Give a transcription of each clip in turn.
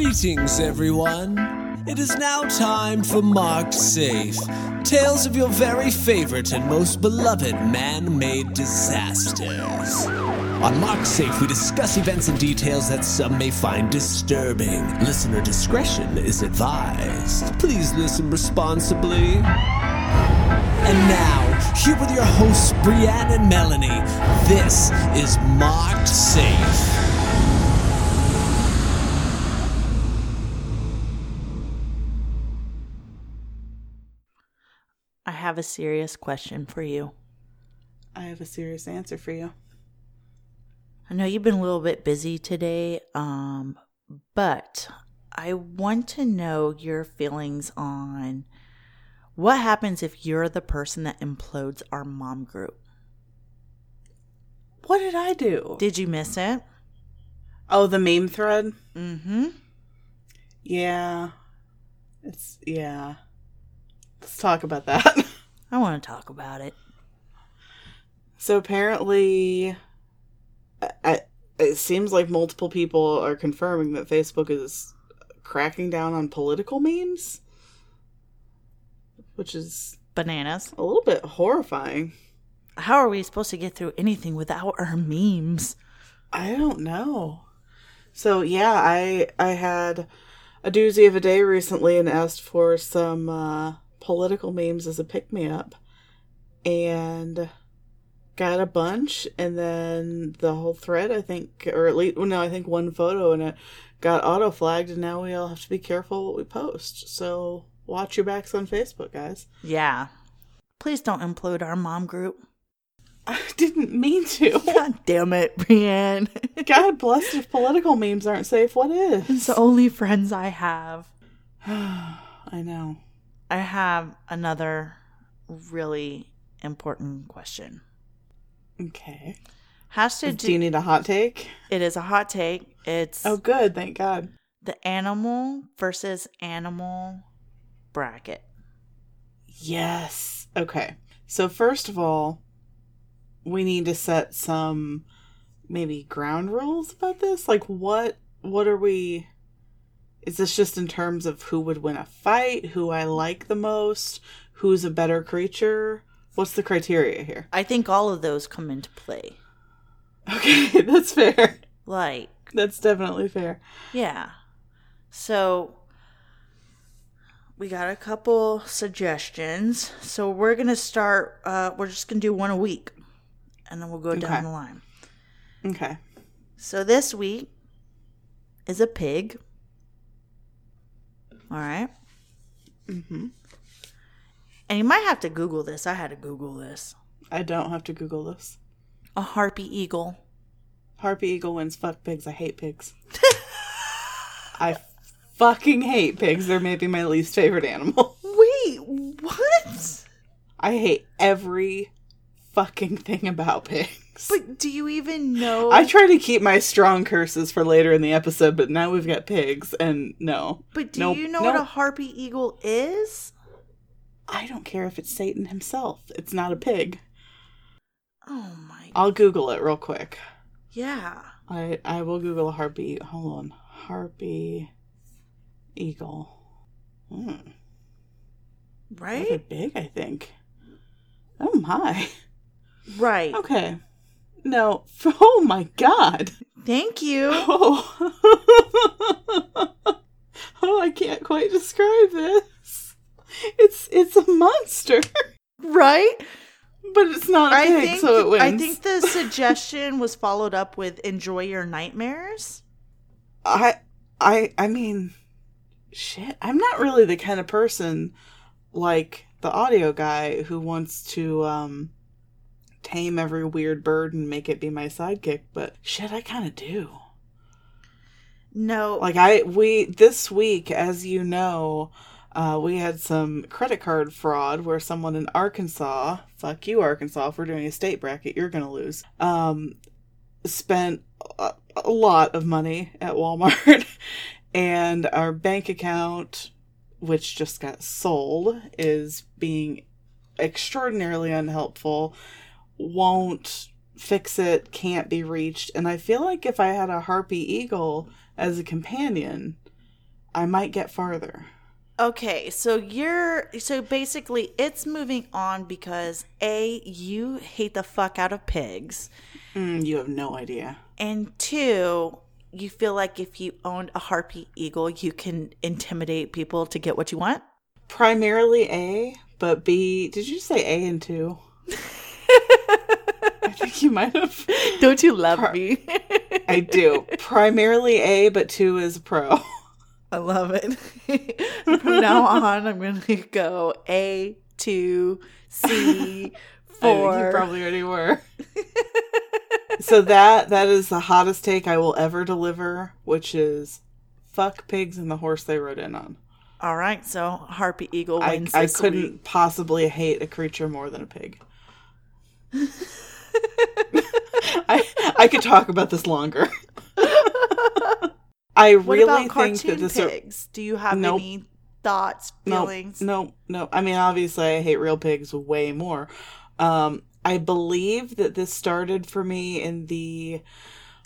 Greetings, everyone. It is now time for Marked Safe. Tales of your very favorite and most beloved man made disasters. On Marked Safe, we discuss events and details that some may find disturbing. Listener discretion is advised. Please listen responsibly. And now, here with your hosts, Brianne and Melanie, this is Marked Safe. Have a serious question for you. I have a serious answer for you. I know you've been a little bit busy today, um, but I want to know your feelings on what happens if you're the person that implodes our mom group. What did I do? Did you miss it? oh, the meme thread? Mm-hmm. Yeah. It's, yeah. Let's talk about that. I want to talk about it. so apparently, I, it seems like multiple people are confirming that Facebook is cracking down on political memes, which is Bananas. a little bit horrifying. How are we supposed to get through anything without our memes? I don't know. So yeah, I I had a doozy of a day recently and asked for some uh, political memes as a pick me up, and got a bunch. And then the whole thread, I think, or at least well, no, I think one photo, and it got auto flagged. And now we all have to be careful what we post. So watch your backs on Facebook, guys. Yeah. Please don't implode our mom group. I didn't mean to. God damn it, Brienne. God bless if political memes aren't safe. what is it's the only friends I have. I know. I have another really important question. Okay. Has to Do do. you need a hot take? it is a hot take. It's Oh, good. Thank God. the animal versus animal bracket. Yes. Okay. So first of all, we need to set some maybe ground rules about this. Like what what are we is this just in terms of who would win a fight, who I like the most, who's a better creature? What's the criteria here? I think all of those come into play. Okay, that's fair. Like, That's definitely fair. yeah. So we got a couple suggestions. So we're gonna start. Uh, we're just gonna do one a week, and then we'll go Okay. down the line. Okay. So this week is a pig. All right. Mhm. And you might have to Google this. I had to Google this. I don't have to Google this. A harpy eagle. Harpy Eagle wins. Fuck pigs. I hate pigs. I fucking hate pigs. They're maybe my least favorite animal. Wait, what? I hate every fucking thing about pigs. But do you even know? I try to keep my strong curses for later in the episode, but now we've got pigs, and no. but do you know what a harpy eagle is? I don't care if it's Satan himself. It's not a pig. Oh my. I'll Google it real quick. Yeah. I I will Google a harpy. Hold on, harpy eagle. Hmm. Rather Right? big, I think. Oh my. Right. Okay. No. Oh my god. Thank you. Oh. oh, I can't quite describe this. It's it's a monster, Right? but it's not a I pig, think so it wins. I think the suggestion was followed up with enjoy your nightmares. I I I mean shit, I'm not really the kind of person like the audio guy who wants to um tame every weird bird and make it be my sidekick, but shit, I kind of do. No. Like I we this week as you know, uh, we had some credit card fraud where someone in Arkansas, fuck you Arkansas, if we're doing a state bracket, you're gonna lose. Um, spent a, a lot of money at Walmart, and our bank account, which just got sold, is being extraordinarily unhelpful. Won't fix it, can't be reached, and I feel like if I had a harpy eagle as a companion, I might get farther. Okay, so you're so basically it's moving on because A, you hate the fuck out of pigs, Mm, you have no idea. and two, you feel like if you owned a harpy eagle, you can intimidate people to get what you want. Primarily A, but B. Did you say A and two? I think you might have. Don't you love me? I do. Primarily A, but two is pro. I love it. From now on, I'm going to go A, two, C, I think four. you probably already were. so that that is the hottest take I will ever deliver, which is fuck pigs and the horse they rode in on. All right, so harpy eagle I, wins I this couldn't week. possibly hate a creature more than a pig. I I could talk about this longer. I What really think that this are. Do you have Nope. any thoughts, no, feelings? no, no. I mean, obviously, I hate real pigs way more. Um, I believe that this started for me in the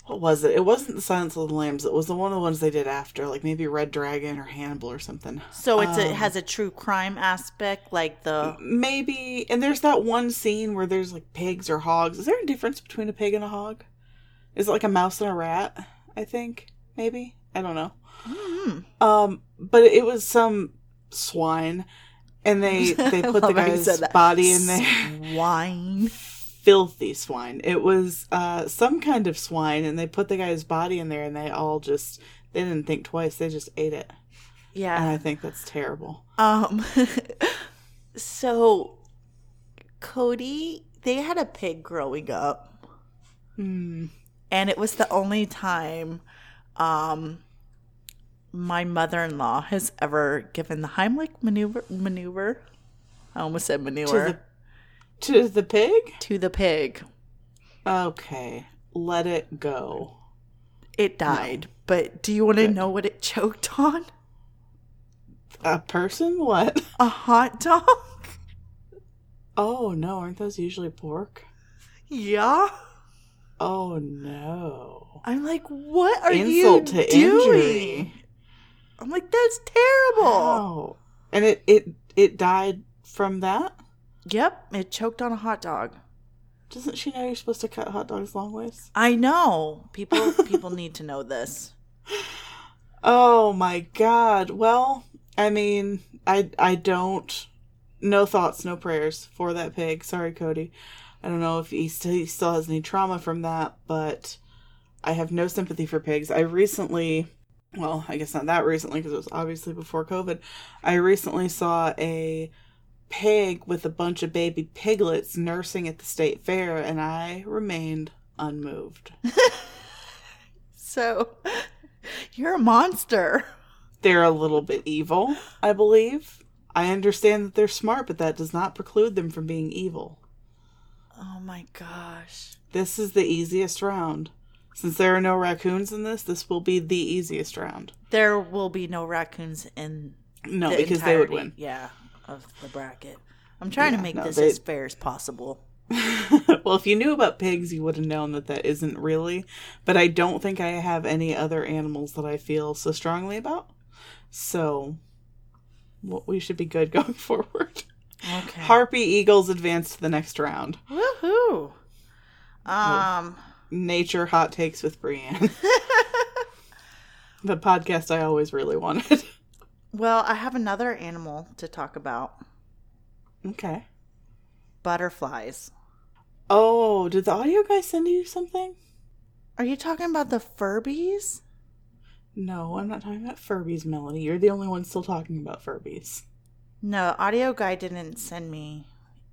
what was it? It wasn't the Silence of the Lambs. It was the one of the ones they did after, like maybe Red Dragon or Hannibal or something. So it's a, it Um, has a true crime aspect, like the Maybe, and there's that one scene where there's like pigs or hogs. Is there a difference between a pig and a hog? Is it like a mouse and a rat? I think maybe I don't know. Mm. Um, but it was some swine, and they they put the love how you guy's body in there. Swine. Filthy swine. It was uh some kind of swine, and they put the guy's body in there, and they all just they didn't think twice. They just ate it, Yeah, and I think that's terrible. Um. so, Cody, they had a pig growing up, Hmm. and it was the only time, um, my mother-in-law has ever given the Heimlich maneuver. Maneuver. I almost said the to the pig. to the pig. Okay, let it go. It died. But do you want to know what it choked on? A person? What? A hot dog? Oh no, aren't those usually pork? Yeah. Oh no. I'm like, what are Insult you to doing? injury. I'm like, that's terrible. Oh. And it it it died from that? Yep, it choked on a hot dog. Doesn't she know you're supposed to cut hot dogs long ways? I know. People people need to know this. Oh my god. Well, I mean, I I don't no thoughts, no prayers for that pig. Sorry, Cody. I don't know if he still, he still has any trauma from that, but I have no sympathy for pigs. I recently, well, I guess not that recently because it was obviously before COVID. I recently saw a pig with a bunch of baby piglets nursing at the state fair, and I remained unmoved. So, you're a monster. they're a little bit evil, I believe. I understand that they're smart, but that does not preclude them from being evil. Oh my gosh. This is the easiest round. Since there are no raccoons in this, this will be the easiest round. There will be no raccoons in No, because they would win. Yeah, of the bracket. I'm trying Yeah, to make no, this they- as fair as possible. well, if you knew about pigs, you would have known that that isn't really. But I don't think I have any other animals that I feel so strongly about. So, well, we should be good going forward. Okay. Harpy Eagles advance to the next round. Woohoo. Um. Nature hot takes with Brienne. the podcast I always really wanted. Well, I have another animal to talk about. Okay. Butterflies. Oh, did the audio guy send you something? Are you talking about the Furbies? No, I'm not talking about Furbies, Melanie. You're the only one still talking about Furbies. No, audio guy didn't send me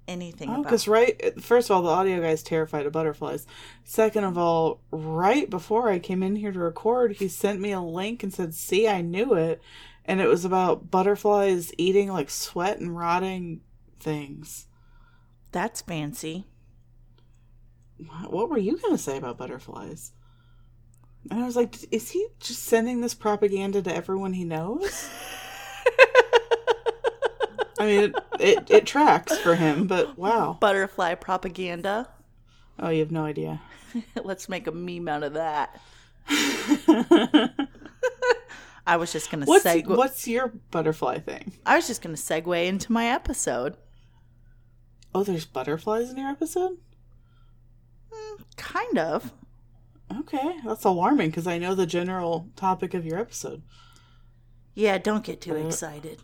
anything Oh, about. because right, first of all, the audio guy's terrified of butterflies. Second of all, right before I came in here to record, he sent me a link and said, "See, I knew it," and it was about butterflies eating like sweat and rotting things. That's fancy. What were you gonna say about butterflies? And I was like, is he just sending this propaganda to everyone he knows? I mean, it, it, it tracks for him, but wow. Butterfly propaganda. Oh, you have no idea. I was just gonna What's segue. what's your butterfly thing? I was just gonna segue into my episode. Oh, there's butterflies in your episode. Kind of. Okay, that's alarming because I know the general topic of your episode. Yeah, don't get too Uh, excited.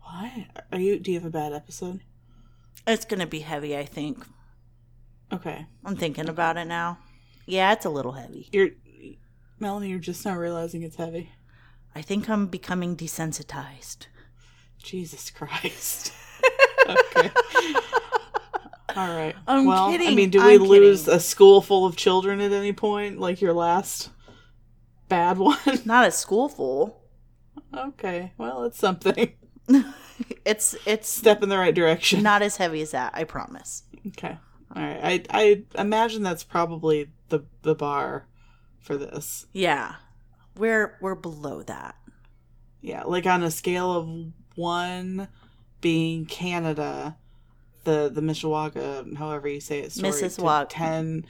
Why are you? Do you have a bad episode? It's gonna be heavy, I think. Okay, I'm thinking about it now. Yeah, it's a little heavy. you're Melanie. You're just not realizing it's heavy. I think I'm becoming desensitized. Jesus Christ. okay. All right. I'm well, I kidding. mean, do we I'm lose kidding. a school full of children at any point? Like your last bad one? Not a school full. okay. Well, it's something. It's it's Step in the right direction. not as heavy as that, I promise. Okay. All right. I I imagine that's probably the the bar for this. Yeah. We're we're below that. Yeah, like on a scale of one being Canada, the the Mishawaka, however you say it, story, to Mississauga. ten.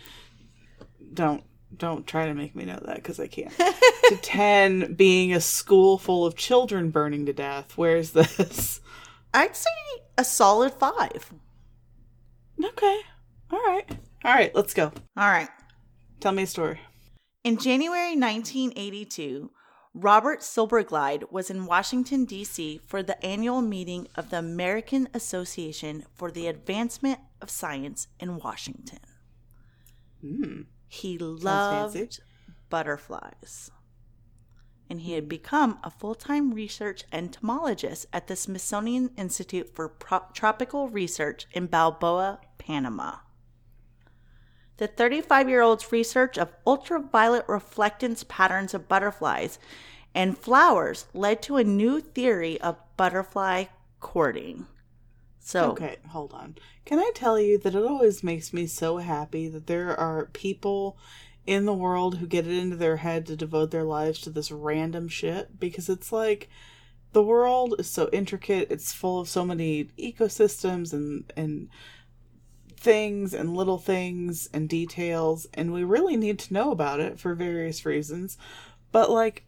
Don't don't try to make me know that because I can't. to ten being a school full of children burning to death. Where's this? I'd say a solid five. Okay. All right. All right. Let's go. All right. Tell me a story. In January 1982, Robert Silberglied was in Washington, D.C. for the annual meeting of the American Association for the Advancement of Science in Washington. Hmm. He loved butterflies. And he had become a full time research entomologist at the Smithsonian Institute for Pro- Tropical Research in Balboa, Panama. The 35 year old's research of ultraviolet reflectance patterns of butterflies and flowers led to a new theory of butterfly courting. So, Okay, hold on. Can I tell you that it always makes me so happy that there are people in the world who get it into their head to devote their lives to this random shit because it's like the world is so intricate, it's full of so many ecosystems and and things and little things and details and we really need to know about it for various reasons. But like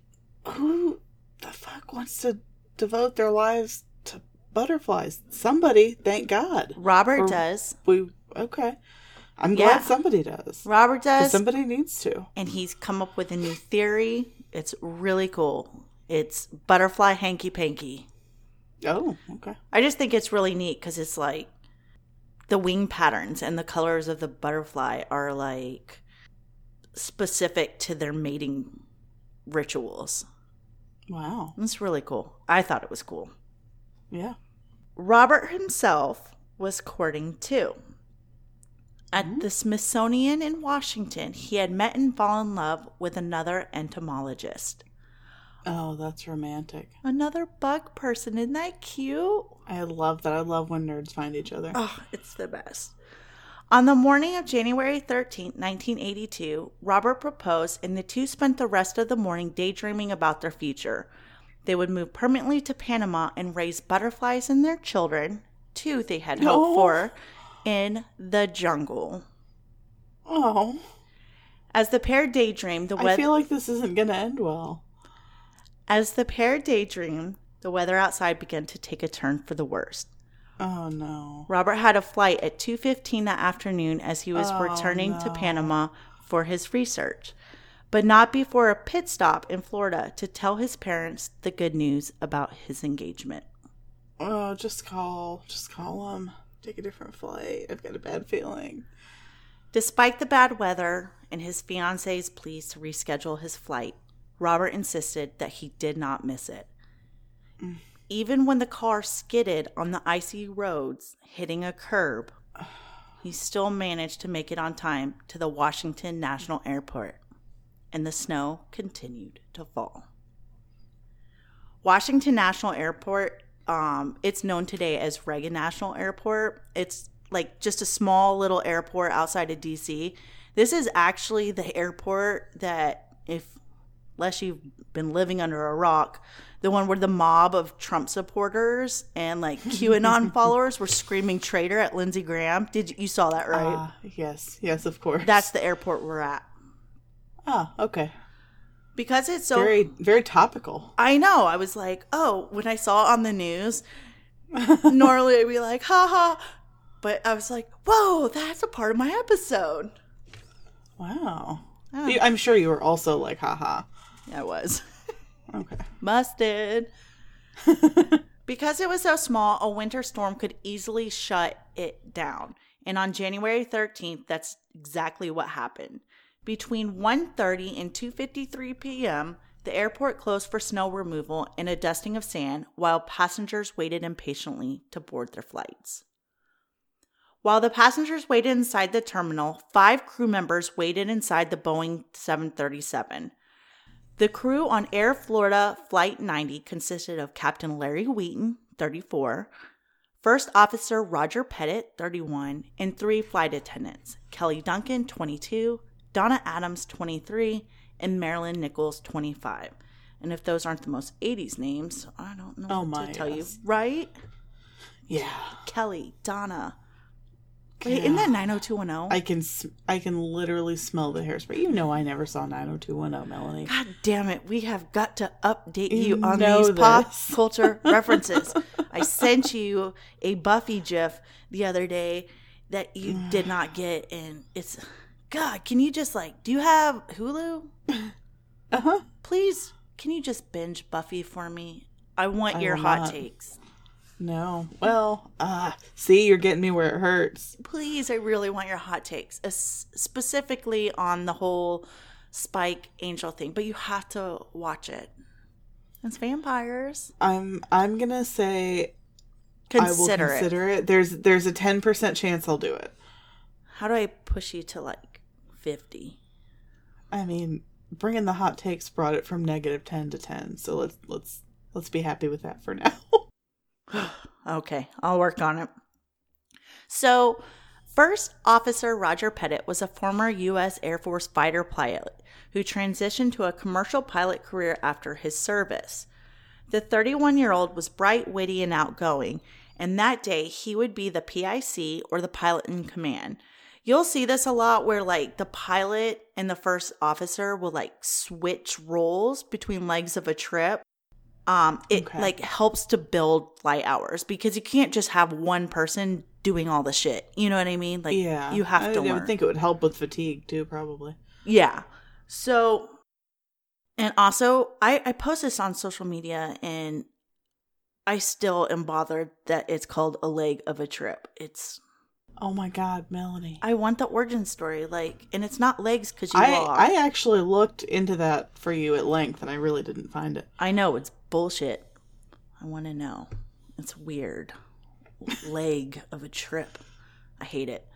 who the fuck wants to devote their lives to butterflies? Somebody, thank God. Robert Or- does. We okay. I'm Yeah. glad somebody does. Robert does. Somebody needs to. and he's come up with a new theory. It's really cool. It's butterfly hanky panky. Oh, okay. I just think it's really neat because it's like the wing patterns and the colors of the butterfly are like specific to their mating rituals. Wow. It's really cool. I thought it was cool. Yeah. Robert himself was courting too. At mm-hmm. the Smithsonian in Washington, he had met and fallen in love with another entomologist. Oh, that's romantic. Another bug person. Isn't that cute? I love that. I love when nerds find each other. Oh, it's the best. On the morning of January 13th, 1982, Robert proposed, and the two spent the rest of the morning daydreaming about their future. They would move permanently to Panama and raise butterflies and their children, two they had hoped for, in the jungle. Oh, As the pair daydreamed, the I feel like this isn't going to end well. As the pair daydreamed, the weather outside began to take a turn for the worst. Oh no. Robert had a flight at 2:15 that afternoon as he was Oh, returning to. Panama for his research, but not before a pit stop in Florida to tell his parents the good news about his engagement. Oh, just call. Just call him. Take a different flight. I've got a bad feeling. Despite the bad weather and his fiance's pleas to reschedule his flight, Robert insisted that he did not miss it. Even when the car skidded on the icy roads, hitting a curb, he still managed to make it on time to the Washington National Airport, and the snow continued to fall. Washington National Airport, um, it's known today as Reagan National Airport. It's like just a small little airport outside of DC. This is actually the airport that, if unless you've been living under a rock, the one where the mob of Trump supporters and like QAnon followers were screaming traitor at Lindsey Graham. Did you, you saw that right? Ah, yes. Yes, of course. That's the airport we're at. Ah, okay. because it's so very very topical. I know. I was like, oh, when I saw it on the news, normally I'd be like, ha ha, But I was like, whoa, that's a part of my episode. Wow. Oh. I'm sure you were also like, haha. I was. Okay. Busted. because it was so small, a winter storm could easily shut it down. And on January 13th, that's exactly what happened. Between 1:30 and 2:53 p.m., the airport closed for snow removal and a dusting of sand while passengers waited impatiently to board their flights. While the passengers waited inside the terminal, five crew members waited inside the Boeing 737. The crew on Air Florida Flight 90 consisted of Captain Larry Wheaton, 34, First Officer Roger Pettit, 31, and three flight attendants Kelly Duncan, 22, Donna Adams, 23, and Marilyn Nichols, 25. And if those aren't the most 80s names, I don't know Oh what my, to tell yes. you. Right? Yeah. Kelly, Donna. Wait, isn't that 90210? I can I can literally smell the hairspray. You know I never saw 90210, Melanie. God damn it, we have got to update you You on these pop culture references. I sent you a Buffy gif the other day that you did not get, and it's God, can you just like, do you have Hulu? Uh-huh. Please, can you just binge Buffy for me? I want I your hot not. takes. No. Well, uh see, you're getting me where it hurts. Please, I really want your hot takes, es- specifically on the whole Spike Angel thing, but you have to watch it. It's vampires. I'm I'm going to say Consider, I will it. consider it. There's there's a 10% chance I'll do it. How do I push you to like 50? I mean, bringing the hot takes brought it from negative 10 to 10. So let's let's let's be happy with that for now. Okay, I'll work on it. So, First Officer Roger Pettit was a former U.S. Air Force fighter pilot who transitioned to a commercial pilot career after his service. The 31 year old was bright, witty, and outgoing, and that day he would be the PIC or the pilot in command. You'll see this a lot where, like, the pilot and the first officer will, like, switch roles between legs of a trip um it Okay. like helps to build flight hours because you can't just have one person doing all the shit you know what i mean like yeah. you have I, to I learn would think it would help with fatigue too, probably. yeah so and also i i post this on social media and i still am bothered that it's called a leg of a trip it's Oh my god, Melanie. i want the origin story like and it's not legs because you I are I actually looked into that for you at length and I really didn't find it. I know it's bullshit. I want to know. It's weird. Leg of a trip. I hate it.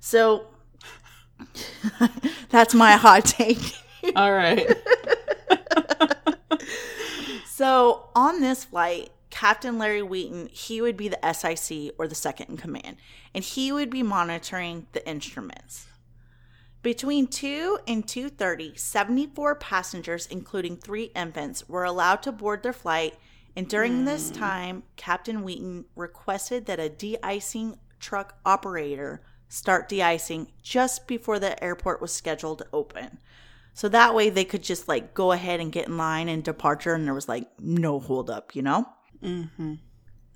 So that's my hot take. All right. So on this flight, Captain Larry Wheaton, he would be the SIC or the second in command, and he would be monitoring the instruments. Between 2 and 2:30, 74 passengers including 3 infants were allowed to board their flight, and during this hmm. time, Captain Wheaton requested that a de-icing truck operator start de-icing just before the airport was scheduled to open. So that way they could just like go ahead and get in line and departure and there was like no hold up, you know? Mm-hmm.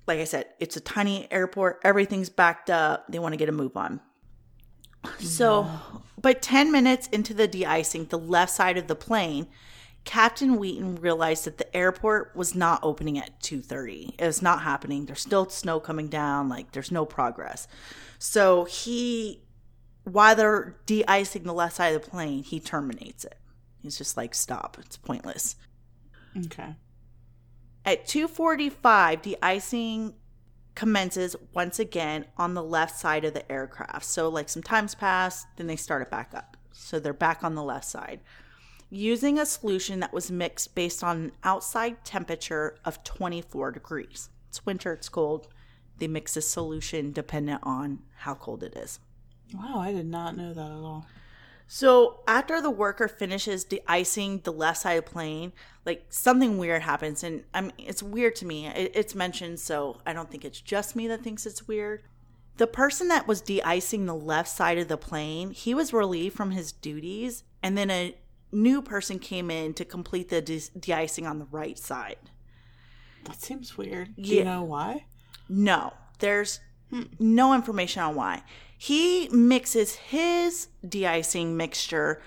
Like I said, it's a tiny airport, everything's backed up. They want to get a move on. So, but 10 minutes into the de-icing, the left side of the plane, Captain Wheaton realized that the airport was not opening at 2:30. It was not happening. There's still snow coming down, like there's no progress. So, he while they're de-icing the left side of the plane, he terminates it. He's just like, "Stop. It's pointless." Okay. At 2:45, de-icing commences once again on the left side of the aircraft. So like some times pass, then they start it back up. So they're back on the left side. Using a solution that was mixed based on an outside temperature of 24 degrees. It's winter, it's cold. They mix a solution dependent on how cold it is. Wow, I did not know that at all. So after the worker finishes de-icing the left side of the plane, like something weird happens, and I mean it's weird to me. It, it's mentioned, so I don't think it's just me that thinks it's weird. The person that was de-icing the left side of the plane, he was relieved from his duties, and then a new person came in to complete the de- de-icing on the right side. That seems weird. Do you know why? No, there's hmm. no information on why. He mixes his de-icing mixture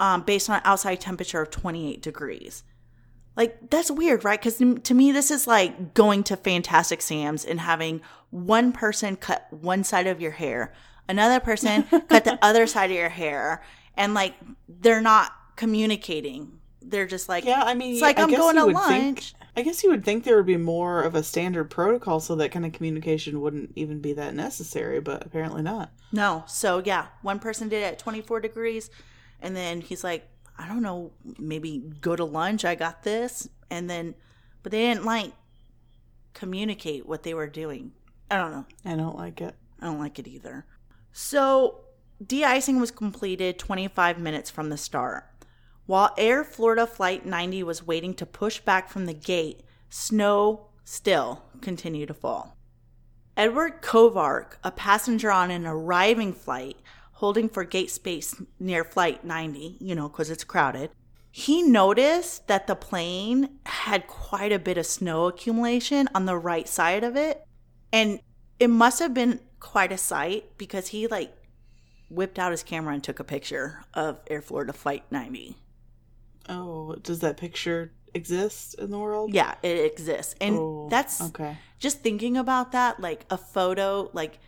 um, based on outside temperature of 28 degrees. Like that's weird, right? Because to me, this is like going to Fantastic Sam's and having one person cut one side of your hair, another person cut the other side of your hair, and like they're not communicating. They're just like, Yeah, I mean, it's like I I'm guess going to lunch. think- I guess you would think there would be more of a standard protocol so that kind of communication wouldn't even be that necessary, but apparently not. No. So yeah, one person did it at 24 degrees and then he's like, I don't know, maybe go to lunch, I got this. And then but they didn't like communicate what they were doing. I don't know. I don't like it. I don't like it either. So, de-icing was completed 25 minutes from the start. While Air Florida Flight 90 was waiting to push back from the gate, snow still continued to fall. Edward Kovark, a passenger on an arriving flight holding for gate space near Flight 90, you know, because it's crowded, he noticed that the plane had quite a bit of snow accumulation on the right side of it. And it must have been quite a sight because he like whipped out his camera and took a picture of Air Florida Flight 90. Oh, does that picture exist in the world? Yeah, it exists. And Oh, that's okay. just thinking about that, like a photo, like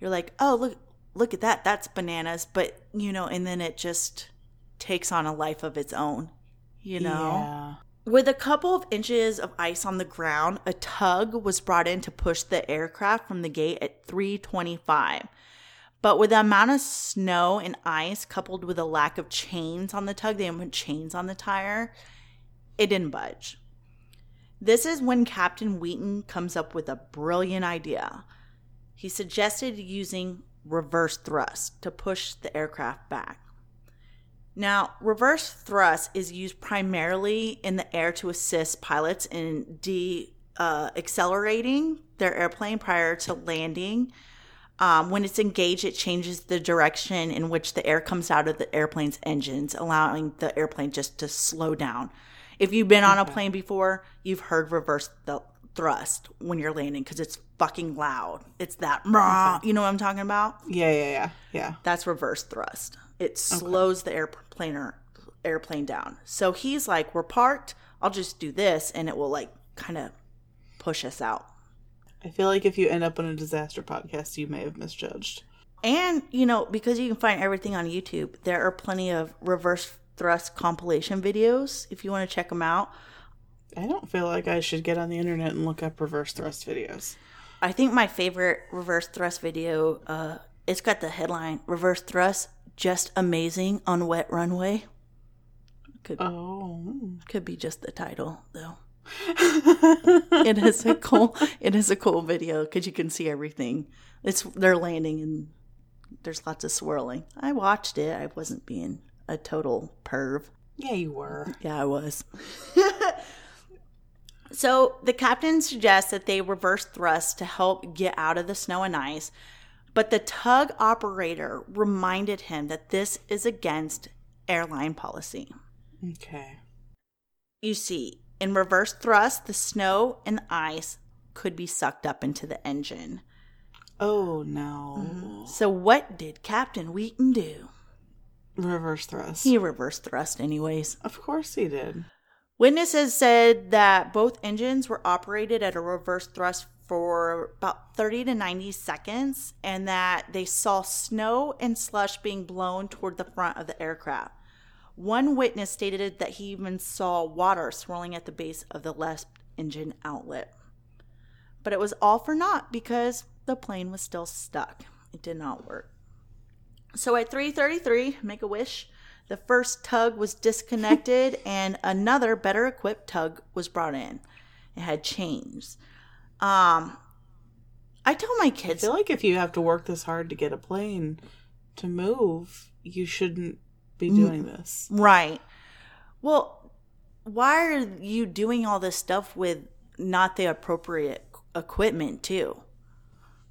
you're like, oh look look at that, that's bananas. But you know, and then it just takes on a life of its own. You know? Yeah. With a couple of inches of ice on the ground, a tug was brought in to push the aircraft from the gate at 325. But with the amount of snow and ice coupled with a lack of chains on the tug, they didn't put chains on the tire, it didn't budge. This is when Captain Wheaton comes up with a brilliant idea. He suggested using reverse thrust to push the aircraft back. Now, reverse thrust is used primarily in the air to assist pilots in de uh, accelerating their airplane prior to landing. Um, when it's engaged, it changes the direction in which the air comes out of the airplane's engines, allowing the airplane just to slow down. If you've been on a plane before, you've heard reverse th- thrust when you're landing because it's fucking loud. It's that, you know what I'm talking about? Yeah, yeah, yeah. Yeah. That's reverse thrust. It slows the airplane airplane down. So he's like, "We're parked. I'll just do this, and it will like kind of push us out." I feel like if you end up on a disaster podcast, you may have misjudged. And you know, because you can find everything on YouTube, there are plenty of reverse thrust compilation videos if you want to check them out. I don't feel like I should get on the internet and look up reverse thrust videos. I think my favorite reverse thrust video, uh, it's got the headline "Reverse Thrust Just Amazing on Wet Runway." Could Oh. could be just the title though. it is a cool it is a cool video because you can see everything. It's they're landing and there's lots of swirling. I watched it. I wasn't being a total perv. Yeah, you were. Yeah, I was. so the captain suggests that they reverse thrust to help get out of the snow and ice, but the tug operator reminded him that this is against airline policy. Okay. You see, in reverse thrust, the snow and the ice could be sucked up into the engine. Oh no. Mm-hmm. So, what did Captain Wheaton do? Reverse thrust. He reverse thrust, anyways. Of course he did. Witnesses said that both engines were operated at a reverse thrust for about 30 to 90 seconds and that they saw snow and slush being blown toward the front of the aircraft. One witness stated that he even saw water swirling at the base of the left engine outlet. But it was all for naught because the plane was still stuck. It did not work. So at 3:33, make a wish, the first tug was disconnected and another better equipped tug was brought in. It had chains. Um I tell my I kids feel like if you have to work this hard to get a plane to move, you shouldn't be doing this. Right. Well, why are you doing all this stuff with not the appropriate equipment too?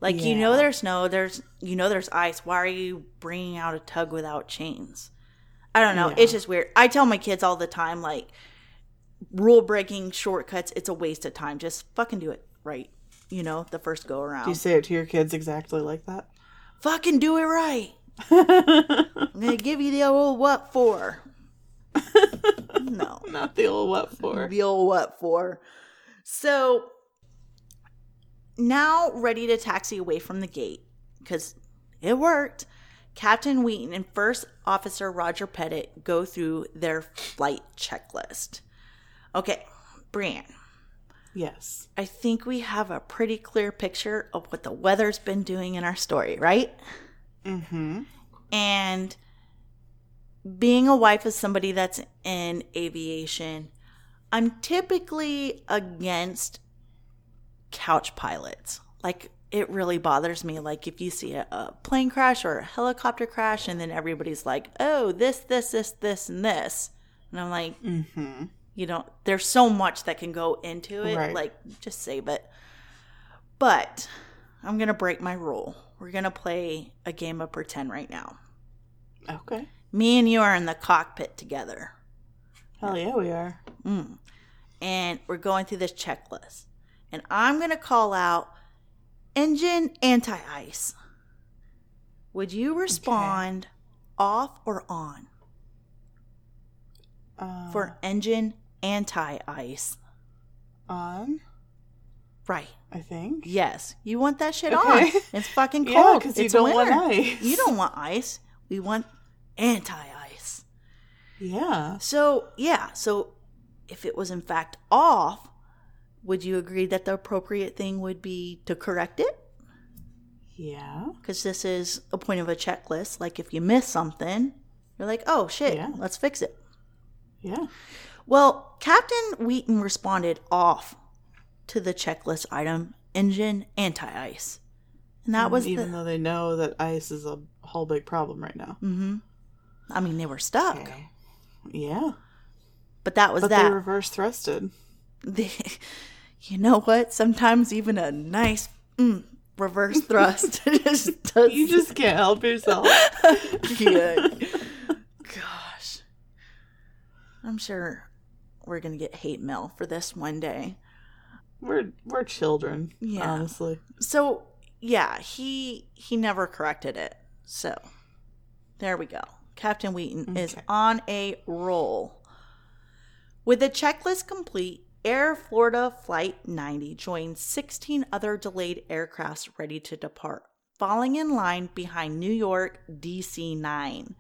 Like you know there's snow, there's you know there's ice. Why are you bringing out a tug without chains? I don't know. It's just weird. I tell my kids all the time, like, rule breaking shortcuts, it's a waste of time. Just fucking do it right. You know, the first go around. Do you say it to your kids exactly like that? fucking do it right. I'm gonna give you the old what for. no. Not the old what for. The old what for. So now ready to taxi away from the gate because it worked. Captain Wheaton and First Officer Roger Pettit go through their flight checklist. Okay, Brian, Yes. I think we have a pretty clear picture of what the weather's been doing in our story, right? Mm-hmm. And being a wife of somebody that's in aviation, I'm typically against couch pilots. Like, it really bothers me. Like, if you see a, a plane crash or a helicopter crash, and then everybody's like, oh, this, this, this, this, and this. And I'm like, Mm-hmm. you know, there's so much that can go into it. Right. Like, just save it. But I'm going to break my rule. We're going to play a game of pretend right now. Okay. Me and you are in the cockpit together. Hell yeah, we are. Mm. And we're going through this checklist. And I'm going to call out engine anti ice. Would you respond off or on Uh, for engine anti ice? on, Right. I think. Yes. You want that shit Okay. on. It's fucking cold. Yeah, because you don't want ice. You don't want ice. We want anti ice. Yeah. So, yeah. So, if it was in fact off, would you agree that the appropriate thing would be to correct it? Yeah. Because this is a point of a checklist. Like, if you miss something, you're like, oh shit, Yeah. let's fix it. Yeah. Well, Captain Wheaton responded off to the checklist item engine anti ice. And that was even the. though they know that ice is a whole big problem right now. hmm I mean, they were stuck. Okay. Yeah. But that was But that. they reverse thrusted. The- you know what? Sometimes even a nice mm, reverse thrust just does. You just can't help yourself. good. Gosh, I'm sure we're gonna get hate mail for this one day. We're we're children. Yeah. Honestly. So yeah, he he never corrected it. So there we go. Captain Wheaton is on a roll. With the checklist complete, Air Florida Flight 90 joined 16 other delayed aircrafts ready to depart, falling in line behind New York DC 9.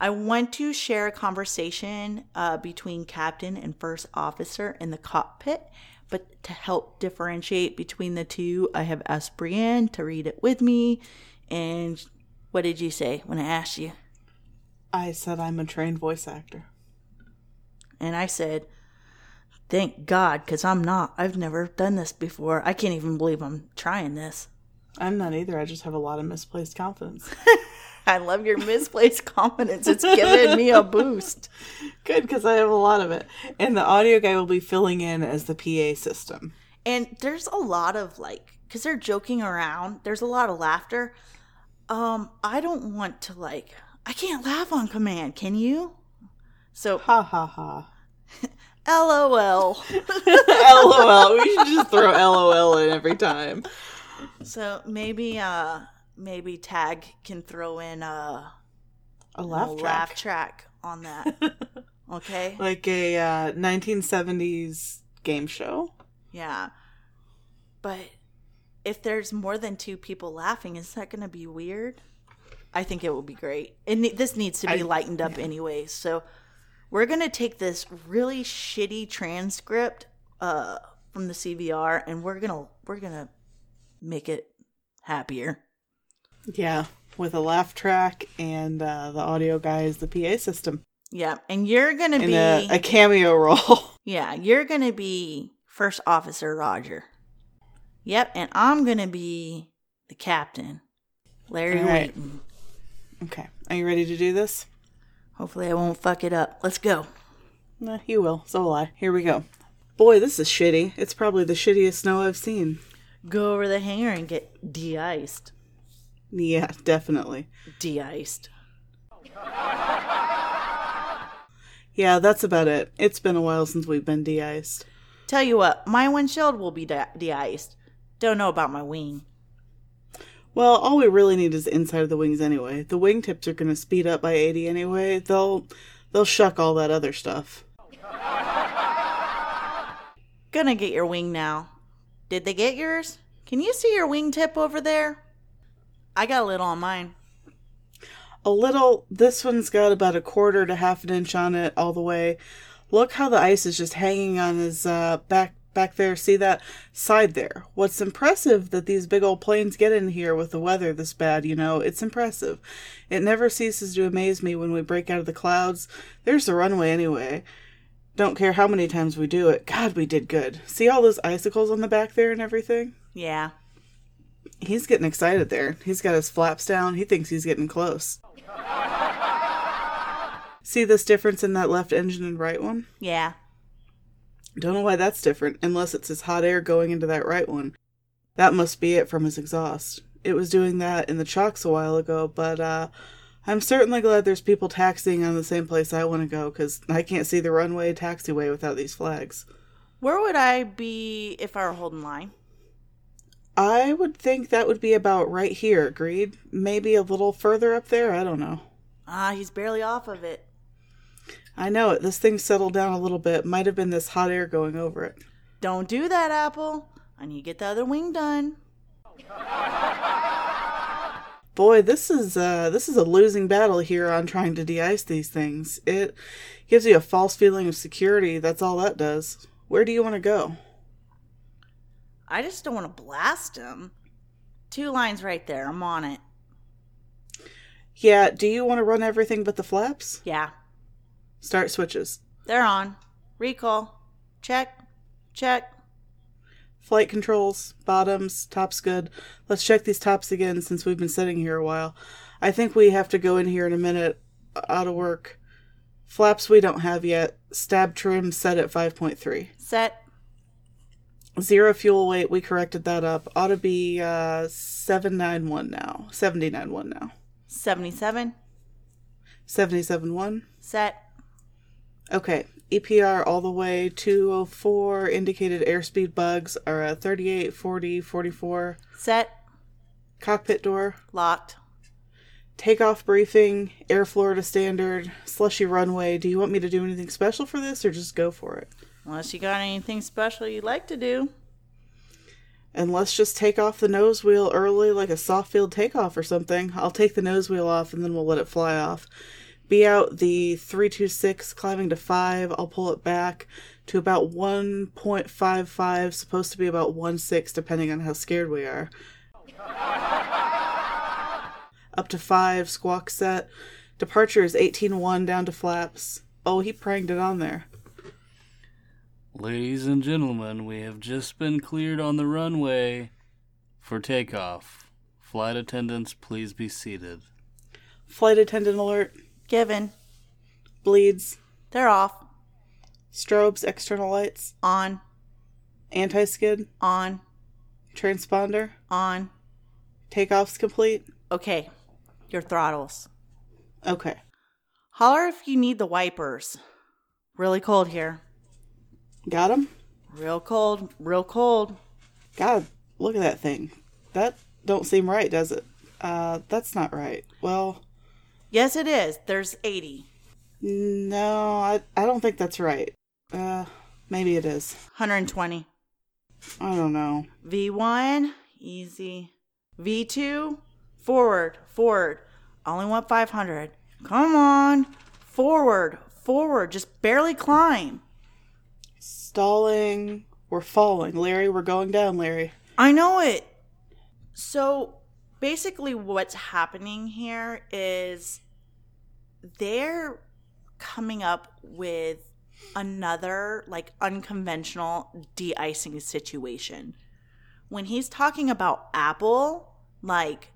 I want to share a conversation uh, between captain and first officer in the cockpit, but to help differentiate between the two, I have asked Brienne to read it with me. And what did you say when I asked you? I said I'm a trained voice actor. And I said, Thank God, because I'm not. I've never done this before. I can't even believe I'm trying this. I'm not either. I just have a lot of misplaced confidence. I love your misplaced confidence. It's giving me a boost. Good, because I have a lot of it. And the audio guy will be filling in as the PA system. And there's a lot of like, because they're joking around, there's a lot of laughter. Um, I don't want to like, I can't laugh on command. Can you? So, Ha ha ha. LOL. LOL. We should just throw LOL in every time. So maybe, uh, maybe Tag can throw in A a laugh laugh track. track on that. Okay. like a uh, 1970s game show. Yeah. But if there's more than two people laughing, is that going to be weird? I think it will be great. And ne- this needs to be I- lightened up anyway. So we're going to take this really shitty transcript uh, from the CVR and we're going to we're going to make it happier. Yeah, with a laugh track and uh, the audio guy is the PA system. Yeah, and you're going to In be a, a cameo role. Yeah, you're going to be First Officer Roger. Yep, and I'm going to be the captain, Larry All right. Wheaton. okay, are you ready to do this? Hopefully, I won't fuck it up. Let's go. Nah, you will. So will I. Here we go. Boy, this is shitty. It's probably the shittiest snow I've seen. Go over the hangar and get de-iced. Yeah, definitely. De-iced. Yeah, that's about it. It's been a while since we've been de-iced. Tell you what, my windshield will be de- de-iced. Don't know about my wing. Well, all we really need is the inside of the wings anyway. The wingtips are going to speed up by 80 anyway. They'll they'll shuck all that other stuff. Gonna get your wing now. Did they get yours? Can you see your wingtip over there? I got a little on mine. A little this one's got about a quarter to half an inch on it all the way. Look how the ice is just hanging on his uh, back back there. See that side there? What's impressive that these big old planes get in here with the weather this bad, you know, it's impressive. It never ceases to amaze me when we break out of the clouds. There's the runway anyway. Don't care how many times we do it. God, we did good. See all those icicles on the back there and everything? Yeah. He's getting excited there. He's got his flaps down. He thinks he's getting close. See this difference in that left engine and right one? Yeah. Don't know why that's different, unless it's his hot air going into that right one. That must be it from his exhaust. It was doing that in the chocks a while ago, but uh, I'm certainly glad there's people taxiing on the same place I want to go, because I can't see the runway taxiway without these flags. Where would I be if I were holding line? I would think that would be about right here, agreed? Maybe a little further up there? I don't know. Ah, he's barely off of it. I know it. This thing settled down a little bit. Might have been this hot air going over it. Don't do that, Apple. I need to get the other wing done. Boy, this is uh this is a losing battle here on trying to de-ice these things. It gives you a false feeling of security. That's all that does. Where do you want to go? I just don't want to blast him. Two lines right there. I'm on it. Yeah, do you want to run everything but the flaps? Yeah. Start switches. They're on. Recall. Check. Check. Flight controls, bottoms, tops good. Let's check these tops again since we've been sitting here a while. I think we have to go in here in a minute. Out of work. Flaps we don't have yet. Stab trim set at 5.3. Set. Zero fuel weight, we corrected that up. Ought to be uh 791 now. 791 now. 77. 77.1. Set. Okay. EPR all the way 204 indicated airspeed bugs are at 38, 40, 44. Set. Cockpit door. Locked. Takeoff briefing, air Florida standard, slushy runway. Do you want me to do anything special for this or just go for it? Unless you got anything special you'd like to do. And let's just take off the nose wheel early like a soft field takeoff or something. I'll take the nose wheel off and then we'll let it fly off. Be out the 326 climbing to 5. I'll pull it back to about 1.55, supposed to be about 1.6 depending on how scared we are. Up to 5, squawk set. Departure is 18.1 down to flaps. Oh, he pranged it on there. Ladies and gentlemen, we have just been cleared on the runway for takeoff. Flight attendants, please be seated. Flight attendant alert. Given. Bleeds. They're off. Strobes, external lights. On. Anti skid. On. Transponder. On. Takeoff's complete. Okay. Your throttles. Okay. Holler if you need the wipers. Really cold here. Got him? Real cold. Real cold. God, look at that thing. That don't seem right, does it? Uh, that's not right. Well, Yes, it is. There's 80. no, I, I don't think that's right. Uh, maybe it is. 120. I don't know. V1, easy. V2, forward, forward. Only want 500. Come on. Forward, forward. Just barely climb. Stalling. We're falling. Larry, we're going down, Larry. I know it. So basically, what's happening here is they're coming up with another like unconventional de-icing situation. When he's talking about Apple, like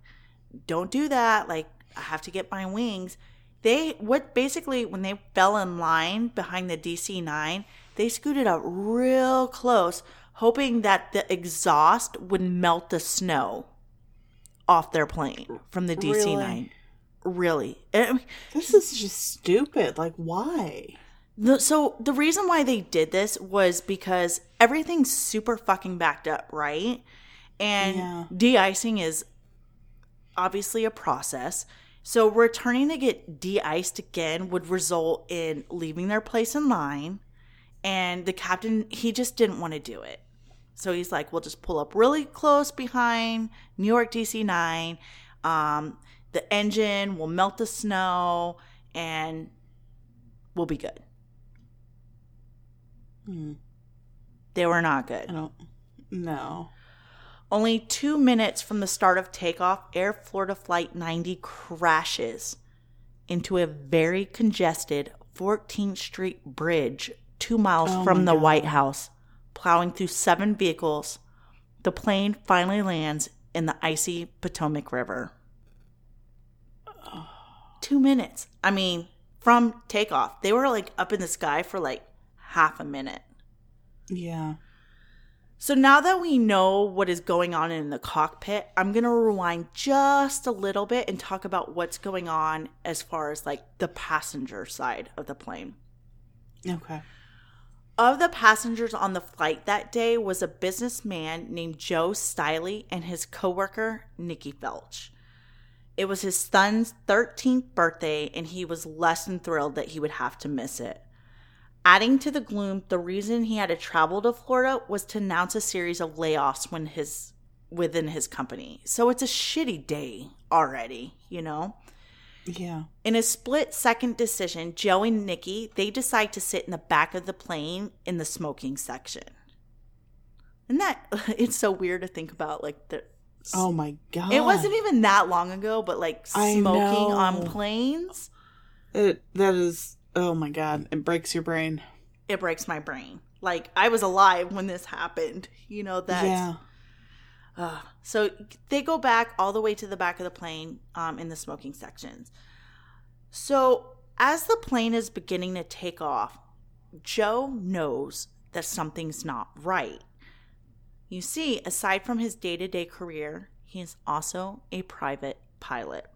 don't do that, like I have to get my wings. They what basically when they fell in line behind the DC9, they scooted up real close hoping that the exhaust would melt the snow off their plane from the DC9. Really? Really. I mean, This is just stupid. Like, why? The, so the reason why they did this was because everything's super fucking backed up, right? And Yeah. de-icing is obviously a process. So returning to get de-iced again would result in leaving their place in line. And the captain, he just didn't want to do it. So he's like, we'll just pull up really close behind New York DC 9. Um, the engine will melt the snow and we'll be good. Hmm. They were not good. I don't. No. Only two minutes from the start of takeoff, Air Florida Flight 90 crashes into a very congested 14th Street bridge two miles Oh from the God. White House, plowing through seven vehicles. The plane finally lands in the icy Potomac River. Two minutes. I mean, from takeoff. They were like up in the sky for like half a minute. Yeah. So now that we know what is going on in the cockpit, I'm going to rewind just a little bit and talk about what's going on as far as like the passenger side of the plane. Okay. Of the passengers on the flight that day was a businessman named Joe Stiley and his coworker Nikki Felch. It was his son's 13th birthday and he was less than thrilled that he would have to miss it. Adding to the gloom, the reason he had to travel to Florida was to announce a series of layoffs when his within his company. So it's a shitty day already, you know. Yeah. In a split second decision, Joe and Nikki, they decide to sit in the back of the plane in the smoking section. And that it's so weird to think about like the Oh my god. it wasn't even that long ago, but like smoking on planes, It that is. Oh my god. It breaks your brain. it breaks my brain. Like I was alive when this happened. You know that yeah. Uh, so they go back all the way to the back of the plane um, in the smoking sections. So as the plane is beginning to take off, Joe knows that something's not right. You see, aside from his day to day career, he is also a private pilot.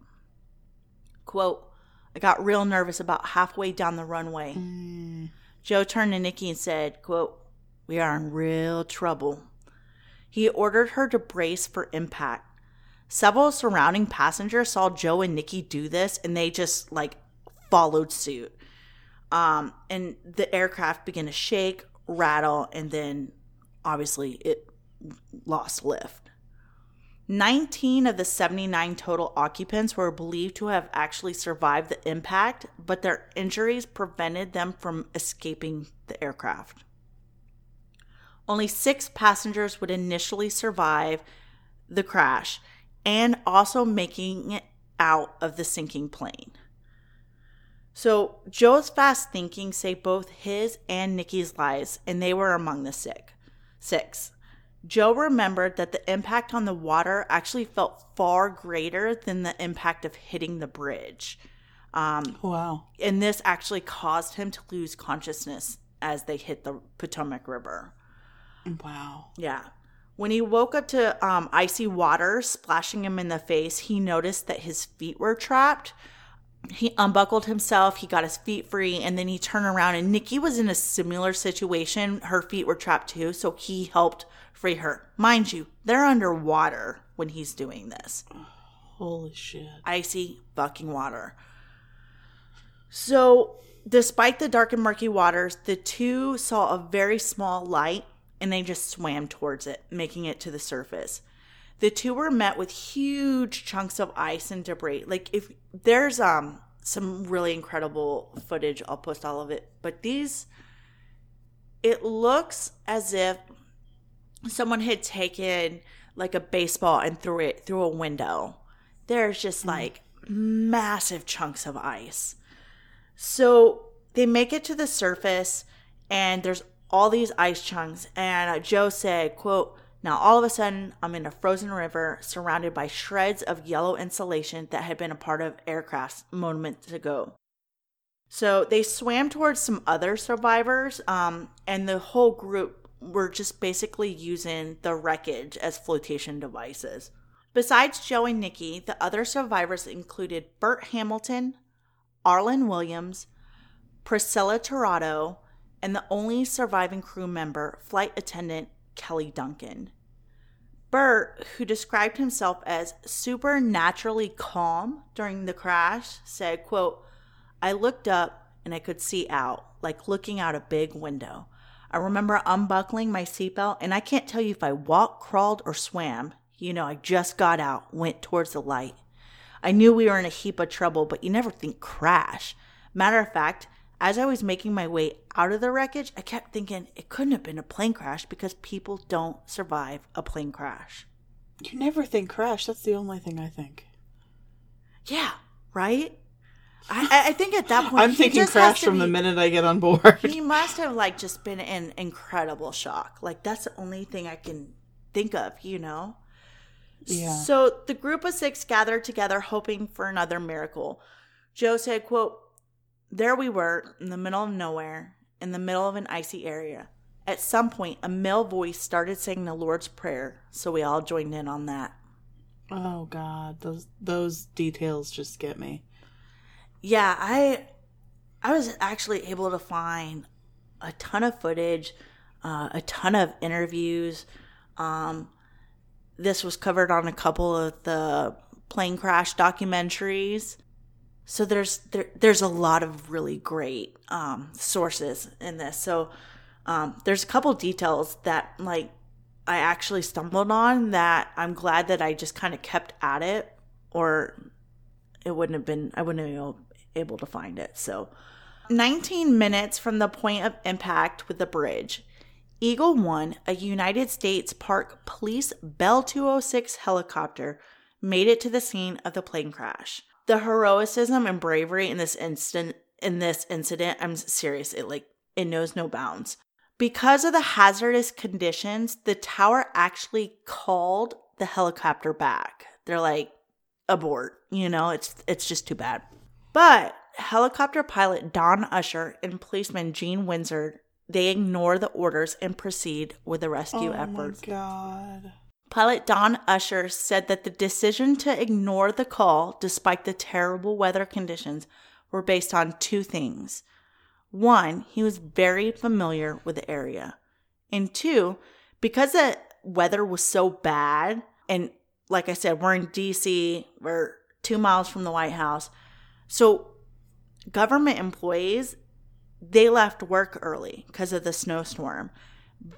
Quote, I got real nervous about halfway down the runway. Mm. Joe turned to Nikki and said, quote, We are in real trouble. He ordered her to brace for impact. Several surrounding passengers saw Joe and Nikki do this and they just like followed suit. Um, and the aircraft began to shake, rattle, and then obviously it lost lift. 19 of the 79 total occupants were believed to have actually survived the impact, but their injuries prevented them from escaping the aircraft. Only six passengers would initially survive the crash and also making it out of the sinking plane. So, Joe's fast thinking saved both his and Nikki's lives, and they were among the sick. Six. Joe remembered that the impact on the water actually felt far greater than the impact of hitting the bridge. Um, Wow. and this actually caused him to lose consciousness as they hit the Potomac River. Wow. Yeah. When he woke up to um, icy water splashing him in the face, he noticed that his feet were trapped. He unbuckled himself, he got his feet free, and then he turned around. And Nikki was in a similar situation. Her feet were trapped too, so he helped free her. Mind you, they're underwater when he's doing this Holy shit. icy fucking water. So, despite the dark and murky waters, the two saw a very small light and they just swam towards it, making it to the surface. The two were met with huge chunks of ice and debris. Like if there's um some really incredible footage, I'll post all of it. But these it looks as if someone had taken like a baseball and threw it through a window. There's just like massive chunks of ice. So they make it to the surface and there's all these ice chunks and Joe said, quote, now all of a sudden I'm in a frozen river surrounded by shreds of yellow insulation that had been a part of aircrafts moments ago. So they swam towards some other survivors, um, and the whole group were just basically using the wreckage as flotation devices. Besides Joe and Nikki, the other survivors included Bert Hamilton, Arlen Williams, Priscilla Tirado, and the only surviving crew member, flight attendant Kelly Duncan. Burt, who described himself as supernaturally calm during the crash, said, quote, I looked up and I could see out, like looking out a big window. I remember unbuckling my seatbelt, and I can't tell you if I walked, crawled, or swam. You know, I just got out, went towards the light. I knew we were in a heap of trouble, but you never think crash. Matter of fact, as I was making my way out of the wreckage, I kept thinking it couldn't have been a plane crash because people don't survive a plane crash. You never think crash. That's the only thing I think. Yeah, right? I, I- think at that point, I'm thinking crash from the minute I get on board. He must have like just been in incredible shock. Like that's the only thing I can think of, you know? Yeah. So the group of six gathered together hoping for another miracle. Joe said, quote, There we were in the middle of nowhere, in the middle of an icy area. At some point, a male voice started saying the Lord's Prayer, so we all joined in on that. Oh God, those those details just get me. Yeah, I I was actually able to find a ton of footage, uh, a ton of interviews. Um, this was covered on a couple of the plane crash documentaries. So there's there, there's a lot of really great um, sources in this. So um, there's a couple details that like I actually stumbled on that I'm glad that I just kind of kept at it, or it wouldn't have been I wouldn't have been able to find it. So 19 minutes from the point of impact with the bridge. Eagle One, a United States Park Police Bell 206 helicopter, made it to the scene of the plane crash. The heroism and bravery in this instant in this incident, I'm serious, it like it knows no bounds. Because of the hazardous conditions, the tower actually called the helicopter back. They're like, abort, you know, it's it's just too bad. But helicopter pilot Don Usher and policeman Gene Windsor, they ignore the orders and proceed with the rescue oh efforts. my God. Pilot Don Usher said that the decision to ignore the call, despite the terrible weather conditions, were based on two things. One, he was very familiar with the area. And two, because the weather was so bad, and like I said, we're in DC, we're two miles from the White House. So, government employees, they left work early because of the snowstorm.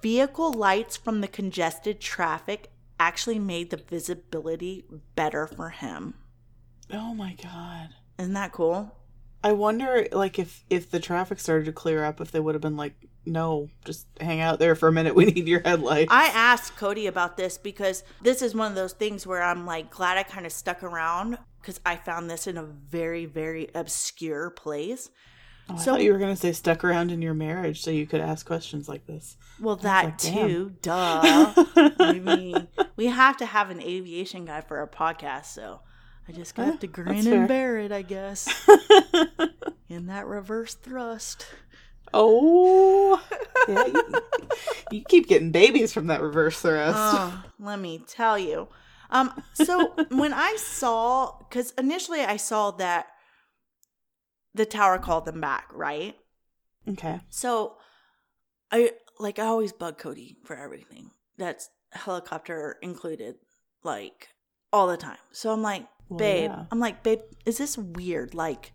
Vehicle lights from the congested traffic actually made the visibility better for him. Oh my God. Isn't that cool? I wonder, like, if if the traffic started to clear up, if they would have been like, "No, just hang out there for a minute. We need your headlights." I asked Cody about this because this is one of those things where I'm like glad I kind of stuck around because I found this in a very, very obscure place. Oh, I so- thought you were gonna say stuck around in your marriage so you could ask questions like this. Well, that like, too, duh. I mean, we have to have an aviation guy for our podcast, so I just got Yeah, to grin and bear it, I guess. in that reverse thrust. Oh, yeah, you, you keep getting babies from that reverse thrust. Oh, let me tell you. Um, so when I saw, because initially I saw that the tower called them back, right? okay. So I like I always bug Cody for everything. That's helicopter included, like all the time. So I'm like, Well, babe, yeah. I'm like, babe, is this weird? Like,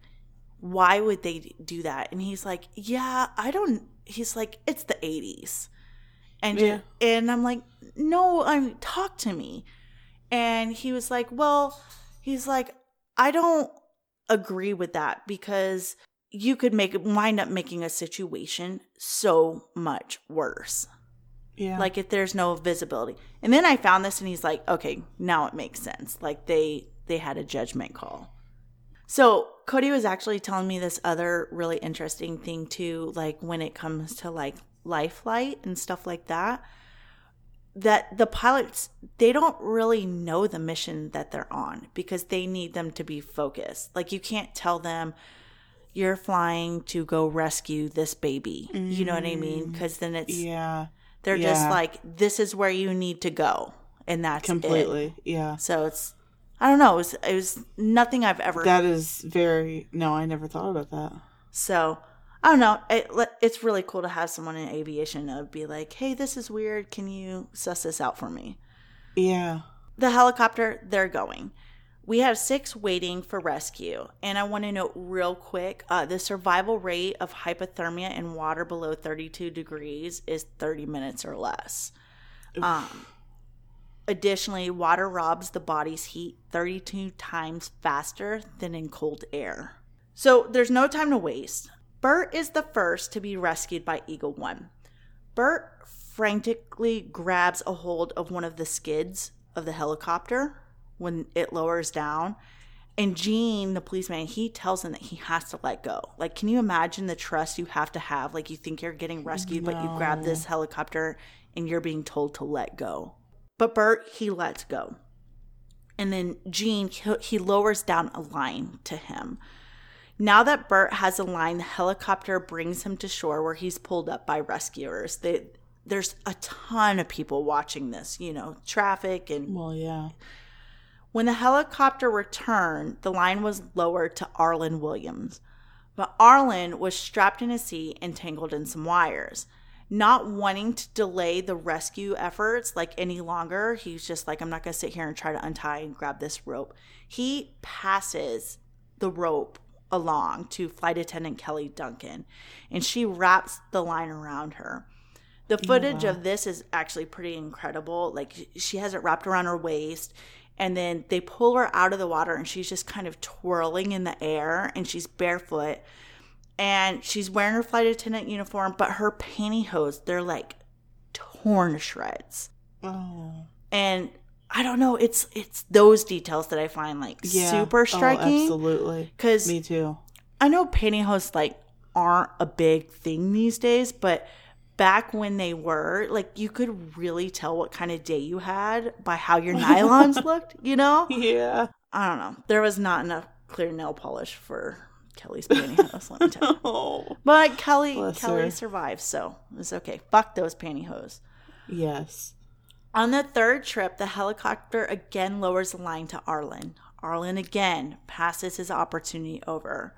why would they do that? And he's like, yeah, I don't. He's like, it's the '80s, and Yeah. and I'm like, no, I mean, talk to me. And he was like, well, he's like, I don't agree with that because you could make wind up making a situation so much worse. Yeah. Like if there's no visibility. And then I found this and he's like, okay, now it makes sense. Like they they had a judgment call. So Cody was actually telling me this other really interesting thing too, like when it comes to like life flight and stuff like that. That the pilots they don't really know the mission that they're on because they need them to be focused. Like you can't tell them you're flying to go rescue this baby. You know what I mean? Mm. Because then it's yeah. they're just like, this is where you need to go, and that's it. Completely. Yeah. So it's, I don't know, it was, it was nothing I've ever. That is very. No, I never thought about that. so I don't know. It, it's really cool to have someone in aviation to be like, hey, this is weird. Can you suss this out for me? Yeah. The helicopter, they're going. We have six waiting for rescue. And I want to note real quick uh, the survival rate of hypothermia in water below 32 degrees is 30 minutes or less. Um, additionally, water robs the body's heat 32 times faster than in cold air. So there's no time to waste. Bert is the first to be rescued by Eagle One. Bert frantically grabs a hold of one of the skids of the helicopter when it lowers down. And Gene, the policeman, he tells him that he has to let go. Like, can you imagine the trust you have to have? Like, you think you're getting rescued, but you grab this helicopter and you're being told to let go. But Bert, he lets go. And then Gene, he, he lowers down a line to him. Now that Bert has a line, the helicopter brings him to shore where he's pulled up by rescuers. They, there's a ton of people watching this, you know, traffic and Well, yeah. when the helicopter returned, the line was lowered to Arlen Williams. But Arlen was strapped in a seat and tangled in some wires. Not wanting to delay the rescue efforts like any longer, he's just like, I'm not going to sit here and try to untie and grab this rope. He passes the rope along to Flight Attendant Kelly Duncan, and she wraps the line around her. The footage of this is actually pretty incredible. Like she has it wrapped around her waist, and then they pull her out of the water, and she's just kind of twirling in the air, and she's barefoot, and she's wearing her flight attendant uniform, but her pantyhose they're like torn to shreds, Oh. and I don't know. It's it's those details that I find like Yeah. Oh, super Oh, striking. absolutely. Because Me too. I know pantyhose like aren't a big thing these days, but back when they were, like you could really tell what kind of day you had by how your nylons looked, you know? Yeah. I don't know. There was not enough clear nail polish for Kelly's pantyhose, let me tell you. Oh. But Kelly Bless Kelly her. survived, so it's okay. Fuck those pantyhose. Yes. On the third trip, the helicopter again lowers the line to Arlen. Arlen again passes his opportunity over.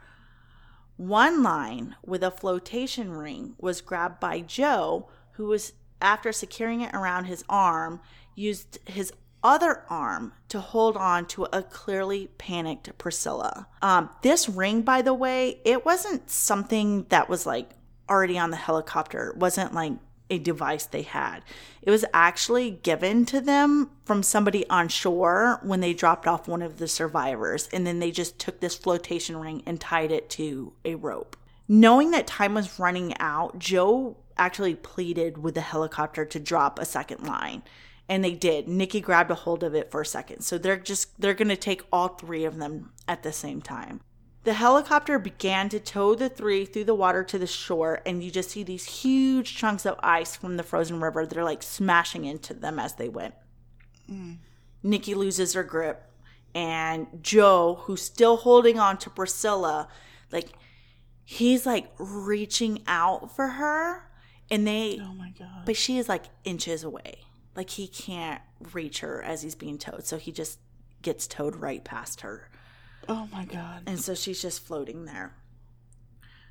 One line with a flotation ring was grabbed by Joe, who was, after securing it around his arm, used his other arm to hold on to a clearly panicked Priscilla. Um, this ring, by the way, it wasn't something that was like already on the helicopter. It wasn't like a device they had. It was actually given to them from somebody on shore when they dropped off one of the survivors. And then they just took this flotation ring and tied it to a rope. Knowing that time was running out, Joe actually pleaded with the helicopter to drop a second line. And they did. Nikki grabbed a hold of it for a second. So they're just, they're to take all three of them at the same time. The helicopter began to tow the three through the water to the shore, and you just see these huge chunks of ice from the frozen river that are like smashing into them as they went. Mm. Nikki loses her grip, and Joe, who's still holding on to Priscilla, like he's like reaching out for her, and they Oh my god. but she is like inches away. Like he can't reach her as he's being towed. So he just gets towed right past her. Oh my god. And so she's just floating there.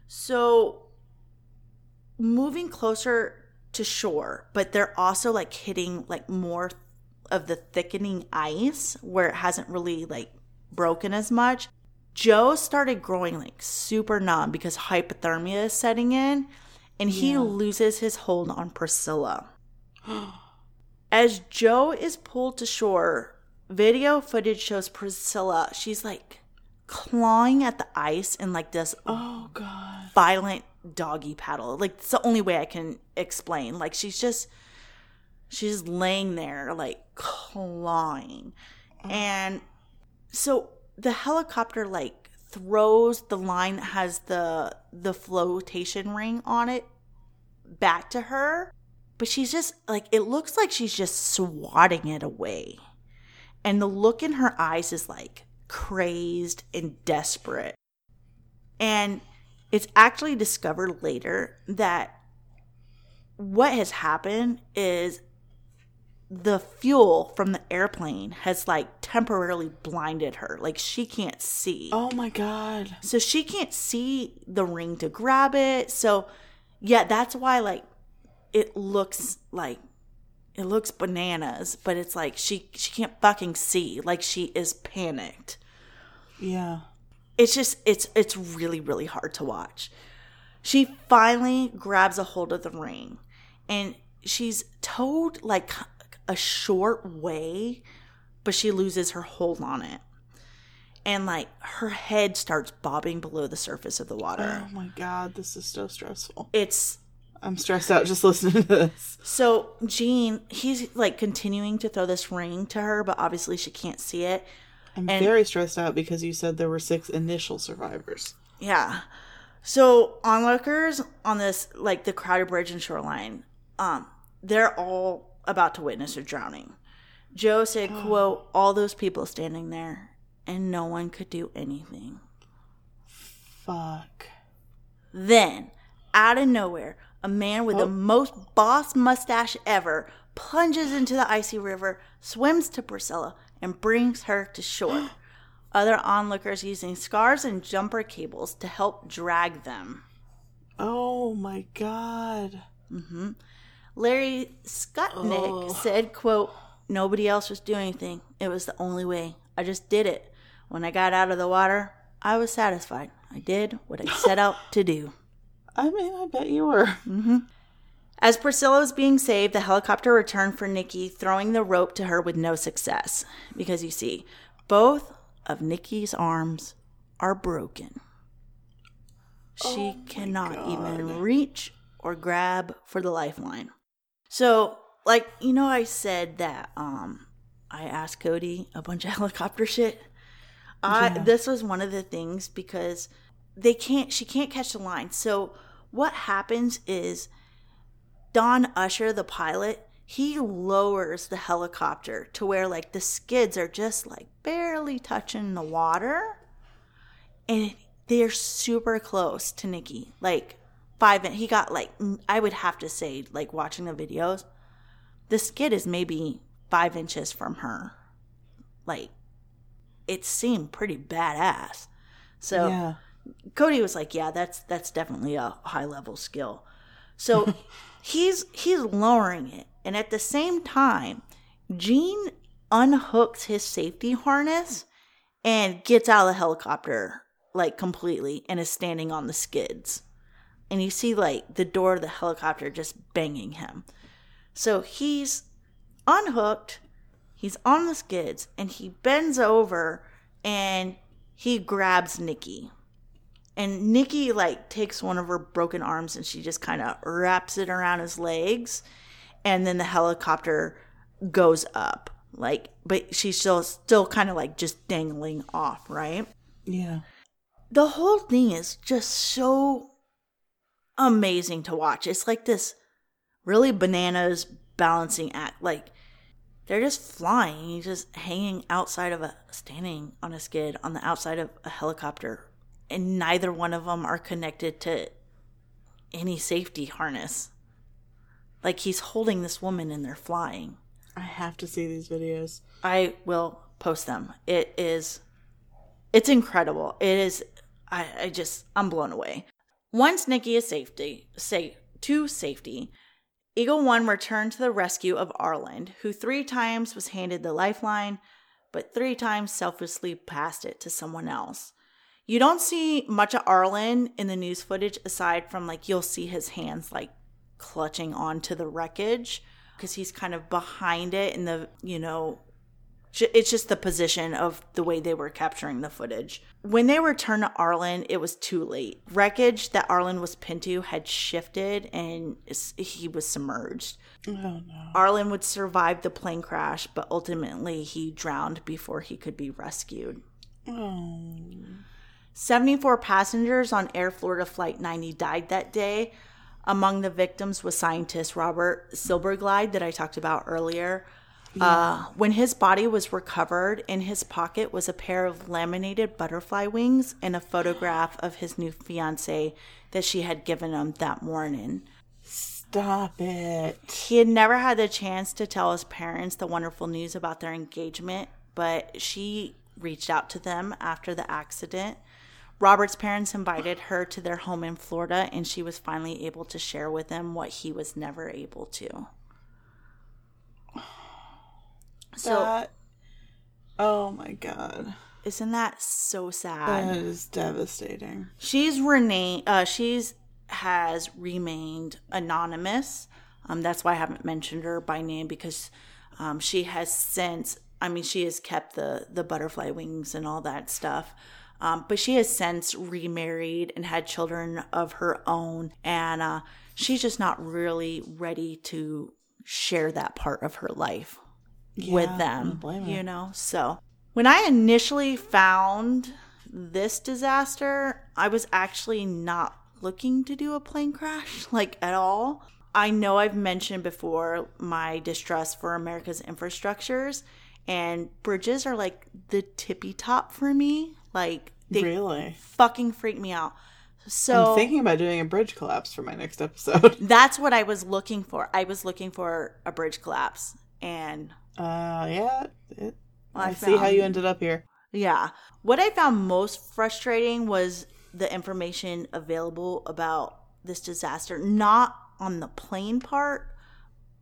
So moving closer to shore, but they're also like hitting like more of the thickening ice where it hasn't really like broken as much. Joe started growing like super numb because hypothermia is setting in and he Yeah. loses his hold on Priscilla. As Joe is pulled to shore, video footage shows Priscilla. She's like clawing at the ice in like this Oh god. violent doggy paddle. Like it's the only way I can explain. Like she's just she's laying there like clawing. Oh. And so the helicopter like throws the line that has the the flotation ring on it back to her, but she's just like it looks like she's just swatting it away. And the look in her eyes is like crazed and desperate. And it's actually discovered later that what has happened is the fuel from the airplane has like temporarily blinded her. Like she can't see. Oh my god. So she can't see the ring to grab it. So yeah, that's why like it looks like it looks bananas, but it's like she she can't fucking see. Like she is panicked. Yeah. It's just it's it's really really hard to watch. She finally grabs a hold of the ring and she's towed like a short way, but she loses her hold on it. And like her head starts bobbing below the surface of the water. Oh my god, this is so stressful. It's I'm stressed out just listening to this. so Gene, he's like continuing to throw this ring to her, but obviously she can't see it. I'm And- very stressed out because you said there were six initial survivors. Yeah. So onlookers on this like the crowded bridge and shoreline, um, they're all about to witness a drowning. Joe said, quote, all those people standing there and no one could do anything. Fuck. Then, out of nowhere, a man with the most boss mustache ever plunges into the icy river, swims to Priscilla, and brings her to shore. Other onlookers using scarves and jumper cables to help drag them. Oh my god. mhm Larry Skutnik said, quote, Nobody else was doing anything. It was the only way. I just did it. When I got out of the water, I was satisfied. I did what I set out to do. I mean, I bet you were. As Priscilla was being saved, the helicopter returned for Nikki, throwing the rope to her with no success. Because you see, both of Nikki's arms are broken. She cannot even reach or grab for the lifeline. So, like, you know, I said that um I asked Cody a bunch of helicopter shit. I this was one of the things because they can't she can't catch the line. So what happens is Don Usher, the pilot, he lowers the helicopter to where like the skids are just like barely touching the water. And they're super close to Nikki. Like five in he got like I would have to say, like watching the videos, the skid is maybe five inches from her. Like it seemed pretty badass. So Yeah. Cody was like, "Yeah, that's that's definitely a high level skill." So he's he's lowering it, and at the same time, Gene unhooks his safety harness and gets out of the helicopter like completely and is standing on the skids. And you see like the door of the helicopter just banging him. So he's unhooked, he's on the skids, and he bends over and he grabs Nikki. And Nikki like takes one of her broken arms and she just kind of wraps it around his legs, and then the helicopter goes up. Like, but she's still still kind of like just dangling off, right? Yeah. the whole thing is just so amazing to watch. It's like this really bananas balancing act. Like they're just flying, he's just hanging outside of a standing on a skid on the outside of a helicopter, and neither one of them are connected to any safety harness. Like he's holding this woman and they're flying. I have to see these videos. I will post them. It is it's incredible. It is I, I just I'm blown away. Once Nikki is safety say to safety, Eagle One returned to the rescue of Arland, who three times was handed the lifeline, but three times selflessly passed it to someone else. You don't see much of Arlen in the news footage aside from like you'll see his hands like clutching onto the wreckage because he's kind of behind it in the you know It's just the position of the way they were capturing the footage. When they returned to Arlen, it was too late. Wreckage that Arlen was pinned to had shifted and he was submerged. Oh no. Arlen would survive the plane crash, but ultimately he drowned before he could be rescued. Oh. 74 passengers on Air Florida Flight 90 died that day. Among the victims was scientist Robert Silberglied that I talked about earlier. Uh, when his body was recovered, in his pocket was a pair of laminated butterfly wings and a photograph of his new fiance that she had given him that morning. Stop it. He had never had the chance to tell his parents the wonderful news about their engagement, but she reached out to them after the accident. Robert's parents invited her to their home in Florida, and she was finally able to share with them what he was never able to. So, That. Oh my god. isn't that so sad? That is devastating. She's Renee. Uh, she's has remained anonymous. Um, that's why I haven't mentioned her by name because um, she has since. I mean, she has kept the the butterfly wings and all that stuff. Um, but she has since remarried and had children of her own, and uh, she's just not really ready to share that part of her life with Yeah, I them. You know, so when I initially found this disaster, I was actually not looking to do a plane crash, like at all. I know I've mentioned before my distrust for America's infrastructures, and bridges are like the tippy top for me. Like, they Really? fucking freak me out. So I'm thinking about doing a bridge collapse for my next episode. that's what I was looking for. I was looking for a bridge collapse. And Uh, yeah. It, I I see how you ended up here. Yeah. What I found most frustrating was the information available about this disaster, not on the plane part,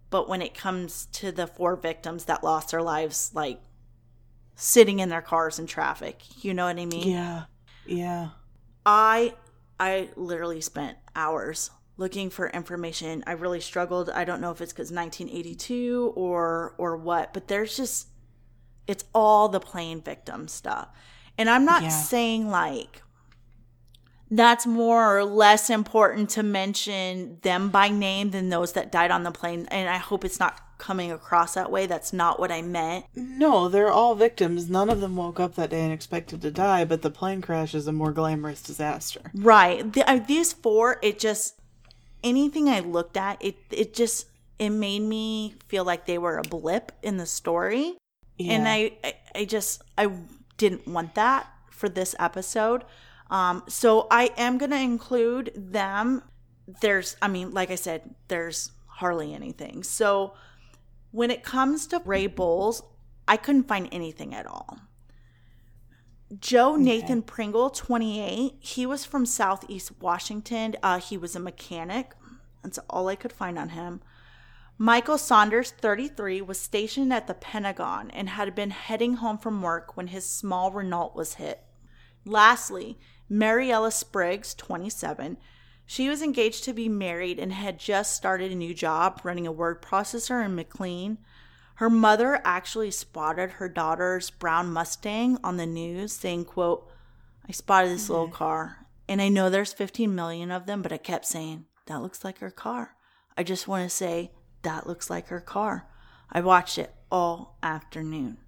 but when it comes to the four victims that lost their lives, like sitting in their cars in traffic. You know what I mean? Yeah. Yeah. I I literally spent hours looking for information. I really struggled. I don't know if it's cuz 1982 or or what, but there's just it's all the plane victim stuff. And I'm not Yeah. saying like that's more or less important to mention them by name than those that died on the plane. And I hope it's not coming across that way. That's not what I meant. No, they're all victims. None of them woke up that day and expected to die, but the plane crash is a more glamorous disaster. Right. The, uh, these four, it just anything I looked at, it it just it made me feel like they were a blip in the story, and I, I I just I didn't want that for this episode. Um, so I am gonna include them. There's, I mean, like I said, there's hardly anything. So when it comes to Ray Bowles, I couldn't find anything at all. Joe Nathan Pringle, 28. He was from Southeast Washington. Uh, he was a mechanic. That's all I could find on him. Michael Saunders, 33, was stationed at the Pentagon and had been heading home from work when his small Renault was hit. Lastly, Mariella Spriggs, 27. She was engaged to be married and had just started a new job running a word processor in McLean. Her mother actually spotted her daughter's brown Mustang on the news, saying, quote, I spotted this little car, and I know there's 15 million of them, but I kept saying, that looks like her car. I just want to say, that looks like her car. I watched it all afternoon.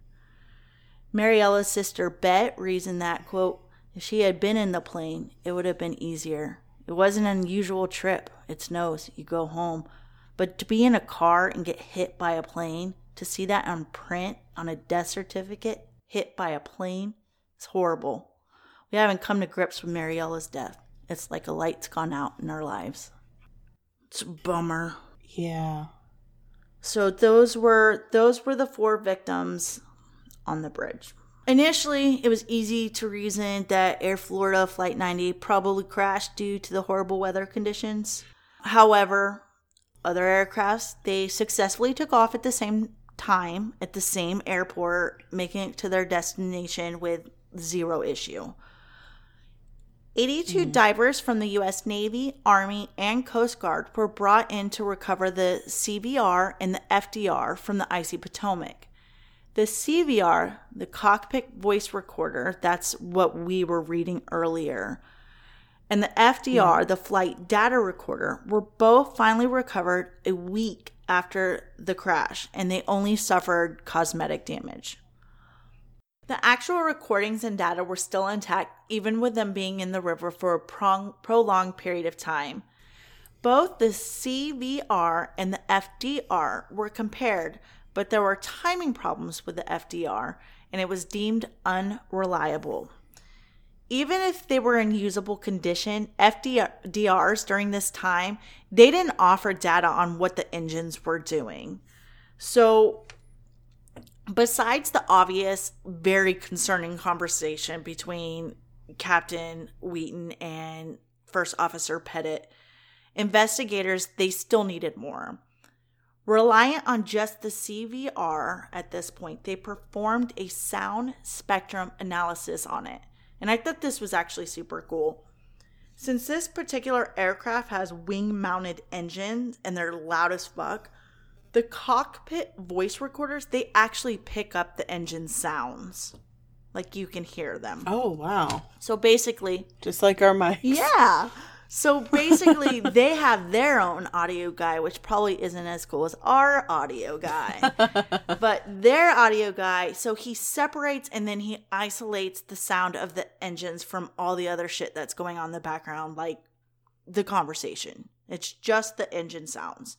Mariella's sister Bet reasoned that, quote, if she had been in the plane, it would have been easier. It wasn't an unusual trip. It snows. You go home. But to be in a car and get hit by a plane, to see that on print on a death certificate, hit by a plane, it's horrible. We haven't come to grips with Mariella's death. It's like a light's gone out in our lives. It's a bummer. Yeah. So those were those were the four victims on the bridge. Initially, it was easy to reason that Air Florida Flight 90 probably crashed due to the horrible weather conditions. However, other aircrafts they successfully took off at the same time at the same airport, making it to their destination with zero issue. 82 hmm. divers from the U.S. Navy, Army, and Coast Guard were brought in to recover the CVR and the FDR from the icy Potomac. The CVR, the cockpit voice recorder, that's what we were reading earlier, and the FDR, mm-hmm. the flight data recorder, were both finally recovered a week after the crash, and they only suffered cosmetic damage. The actual recordings and data were still intact, even with them being in the river for a prong- prolonged period of time. Both the CVR and the FDR were compared, but there were timing problems with the FDR, and it was deemed unreliable. even if they were in usable condition, FDRs during this time, they didn't offer data on what the engines were doing. So, besides the obvious, very concerning conversation between Captain Wheaton and First Officer Pettit, investigators they still needed more. Reliant on just the CVR at this point, they performed a sound spectrum analysis on it. And I thought this was actually super cool. Since this particular aircraft has wing mounted engines and they're loud as fuck, the cockpit voice recorders, they actually pick up the engine sounds. Like you can hear them. Oh wow! So basically, Just like our mics. yeah. So basically, they have their own audio guy, which probably isn't as cool as our audio guy. but their audio guy, so he separates and then he isolates the sound of the engines from all the other shit that's going on in the background, like the conversation. It's just the engine sounds.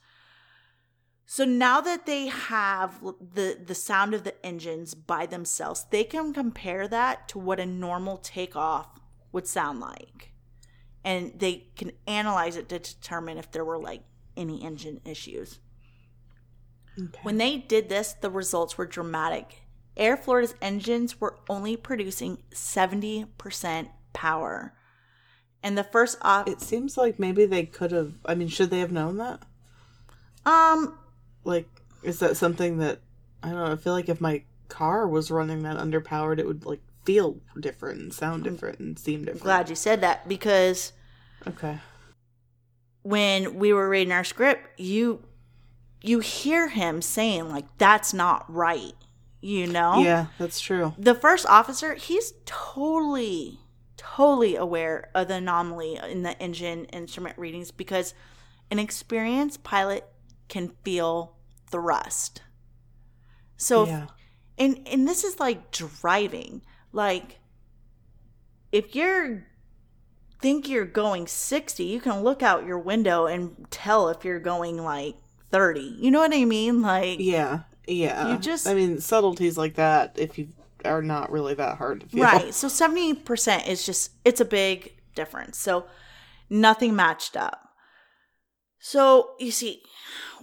So now that they have the the sound of the engines by themselves, they can compare that to what a normal takeoff would sound like. And they can analyze it to determine if there were like any engine issues. Okay. When they did this, the results were dramatic. Air Florida's engines were only producing 70% power. And the first op- It seems like maybe they could have. I mean, should they have known that? um Like, is that something that I don't know? I feel like if my car was running that underpowered, it would like feel different and sound different and seem different. I'm glad you said that because Okay. when we were reading our script, you you hear him saying like that's not right. You know? Yeah, that's true. The first officer, he's totally totally aware of the anomaly in the engine instrument readings because an experienced pilot can feel thrust. So if- and and this is like driving like if you're think you're going 60 you can look out your window and tell if you're going like 30 you know what i mean like Yeah. Yeah. You just- I mean, subtleties like that, if you are not really that hard to feel. right so 70% is just it's a big difference so nothing matched up so you see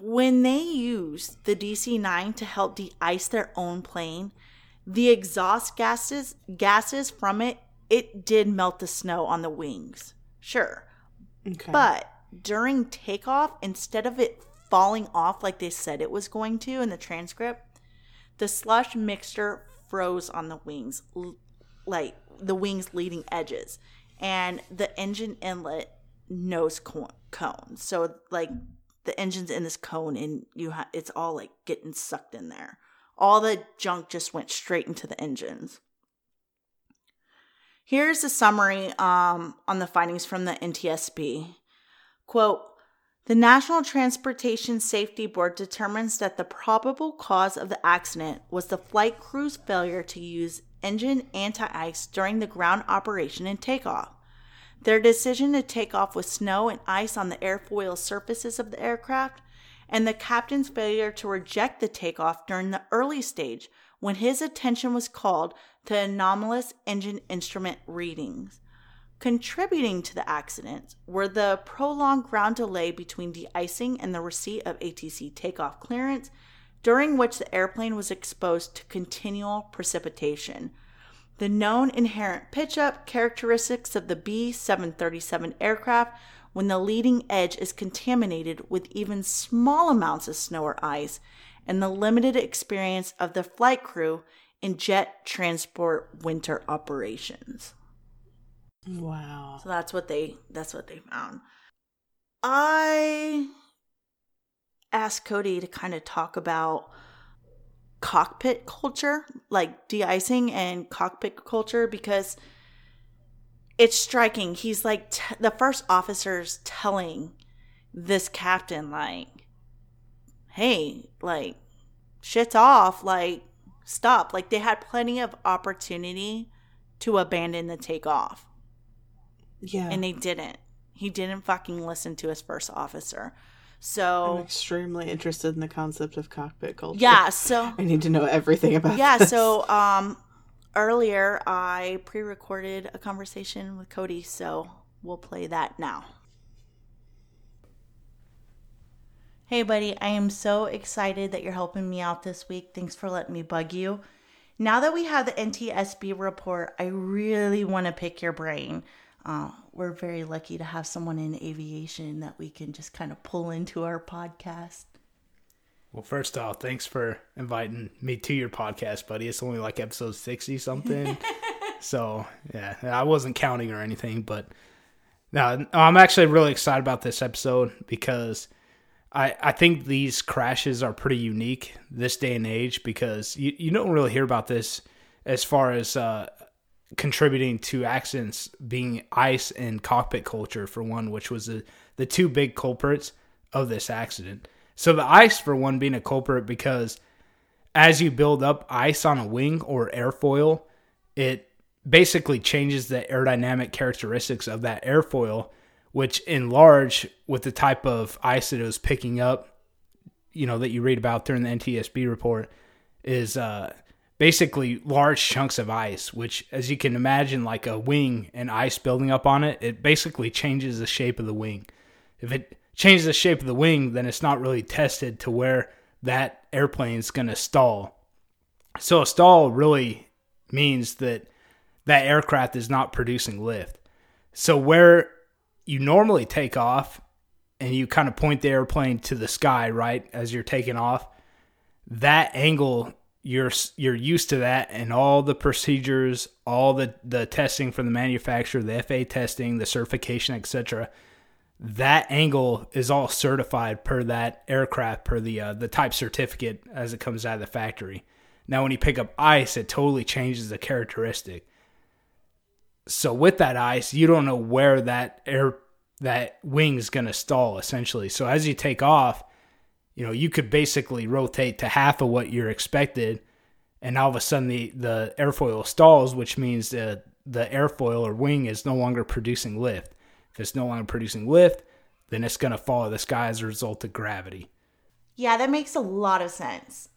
when they used the dc-9 to help de-ice their own plane the exhaust gases gases from it it did melt the snow on the wings. Sure. Okay. but during takeoff instead of it falling off like they said it was going to in the transcript the slush mixture froze on the wings like the wings leading edges. And the engine inlet nose co- cone. So like the engine's in this cone and you ha- it's all like getting sucked in there. All the junk just went straight into the engines here's a summary um, on the findings from the ntsb quote the National Transportation Safety Board determines that the probable cause of the accident was the flight crew's failure to use engine anti ice during the ground operation and takeoff. Their decision to take off with snow and ice on the airfoil surfaces of the aircraft, and the captain's failure to reject the takeoff during the early stage when his attention was called to anomalous engine instrument readings. Contributing to the accident were the prolonged ground delay between de-icing and the receipt of ATC takeoff clearance, during which the airplane was exposed to continual precipitation. The known inherent pitch up characteristics of the B 737 aircraft when the leading edge is contaminated with even small amounts of snow or ice, and the limited experience of the flight crew in jet transport winter operations. wow. So that's what they that's what they found. I asked Cody to kind of talk about cockpit culture, like de-icing and cockpit culture because it's striking. He's like t- the first officer's telling this captain like hey, like shit's off, like stop. Like they had plenty of opportunity to abandon the takeoff Yeah. and they didn't. He didn't fucking listen to his first officer. So I'm extremely interested in the concept of cockpit culture. yeah, so I need to know everything about yeah, this. so um earlier I pre recorded a conversation with Cody, so we'll play that now. Hey, buddy, I am so excited that you're helping me out this week. Thanks for letting me bug you. Now that we have the NTSB report, I really want to pick your brain. Uh, we're very lucky to have someone in aviation that we can just kind of pull into our podcast. Well, first off, thanks for inviting me to your podcast, buddy. It's only like episode 60 something. so, yeah, I wasn't counting or anything, but no, I'm actually really excited about this episode because I, I think these crashes are pretty unique this day and age because you, you don't really hear about this as far as uh, contributing to accidents being ice and cockpit culture, for one, which was the, the two big culprits of this accident. So the ice, for one, being a culprit because as you build up ice on a wing or airfoil, it basically changes the aerodynamic characteristics of that airfoil which in large with the type of ice that it was picking up, you know, that you read about during the NTSB report, is uh, basically large chunks of ice, which, as you can imagine, like a wing and ice building up on it, it basically changes the shape of the wing. If it changes the shape of the wing, then it's not really tested to where that airplane is going to stall. So a stall really means that that aircraft is not producing lift. So where you normally take off and you kind of point the airplane to the sky, right, as you're taking off. That angle you're you're used to that and all the procedures, all the the testing from the manufacturer, the FAA testing, the certification, etc. That angle is all certified per that aircraft, per the uh, the type certificate as it comes out of the factory. Now, when you pick up ice, it totally changes the characteristic so with that ice, you don't know where that air that wing is going to stall essentially. So as you take off, you know, you could basically rotate to half of what you're expected and all of a sudden the the airfoil stalls, which means the the airfoil or wing is no longer producing lift. If it's no longer producing lift, then it's going to fall to the sky as a result of gravity. Yeah, that makes a lot of sense.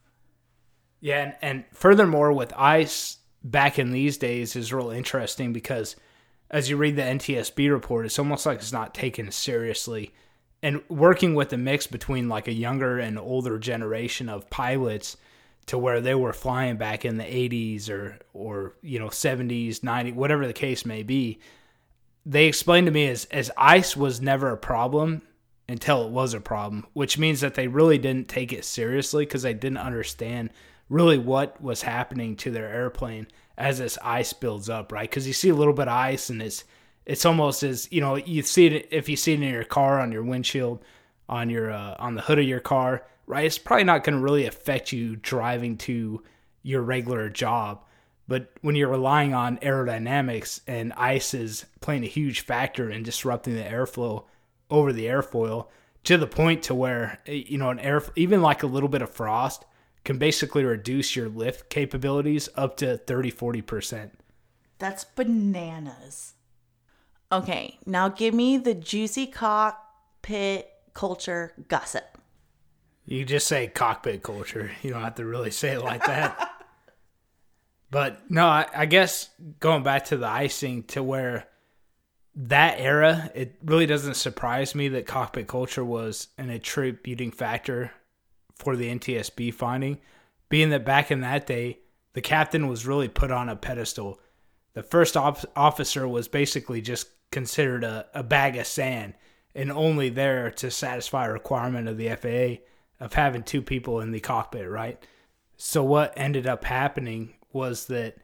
Yeah, and, and furthermore, with ice, back in these days is real interesting because as you read the NTSB report, it's almost like it's not taken seriously. And working with a mix between like a younger and older generation of pilots to where they were flying back in the 80s or or you know 70s, 90s, whatever the case may be, they explained to me as as ice was never a problem until it was a problem, which means that they really didn't take it seriously because they didn't understand really what was happening to their airplane as this ice builds up, right? Because you see a little bit of ice and it's it's almost as you know you see it if you see it in your car on your windshield, on your uh, on the hood of your car, right? It's probably not going to really affect you driving to your regular job. But when you're relying on aerodynamics and ice is playing a huge factor in disrupting the airflow over the airfoil to the point to where you know an air even like a little bit of frost can basically reduce your lift capabilities up to 30 40%. That's bananas. Okay, now give me the juicy cockpit culture gossip. You just say cockpit culture. You don't have to really say it like that. but no, I, I guess going back to the icing to where that era, it really doesn't surprise me that cockpit culture was an attributing factor for the NTSB finding, being that back in that day, the captain was really put on a pedestal. The first op- officer was basically just considered a, a bag of sand and only there to satisfy a requirement of the FAA of having two people in the cockpit, right? So what ended up happening was that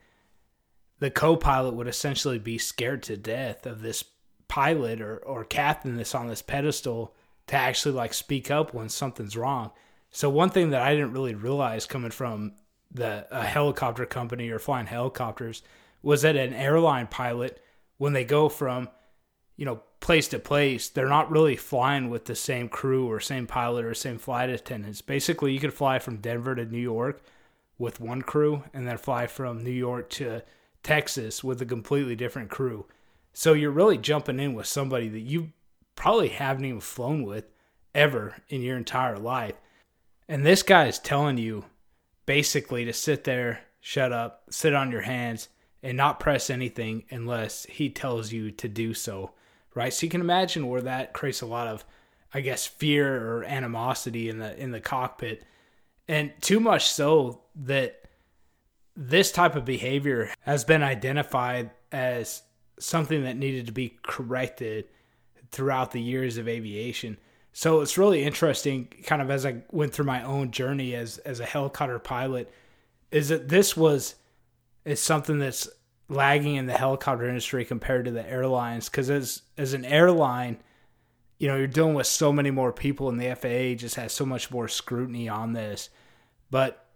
the co-pilot would essentially be scared to death of this pilot or, or captain that's on this pedestal to actually like speak up when something's wrong. So one thing that I didn't really realize coming from the a helicopter company or flying helicopters was that an airline pilot when they go from you know place to place they're not really flying with the same crew or same pilot or same flight attendants. Basically you could fly from denver to new york with one crew and then fly from new york to texas with a completely different crew. So you're really jumping in with somebody that you probably haven't even flown with ever in your entire life and this guy is telling you basically to sit there, shut up, sit on your hands, and not press anything unless he tells you to do so. Right? So you can imagine where that creates a lot of, I guess, fear or animosity in the in the cockpit. And too much so that this type of behavior has been identified as something that needed to be corrected throughout the years of aviation. So it's really interesting, kind of as I went through my own journey as as a helicopter pilot, is that this was is something that's lagging in the helicopter industry compared to the airlines. Because as as an airline, you know, you're dealing with so many more people, and the FAA just has so much more scrutiny on this. But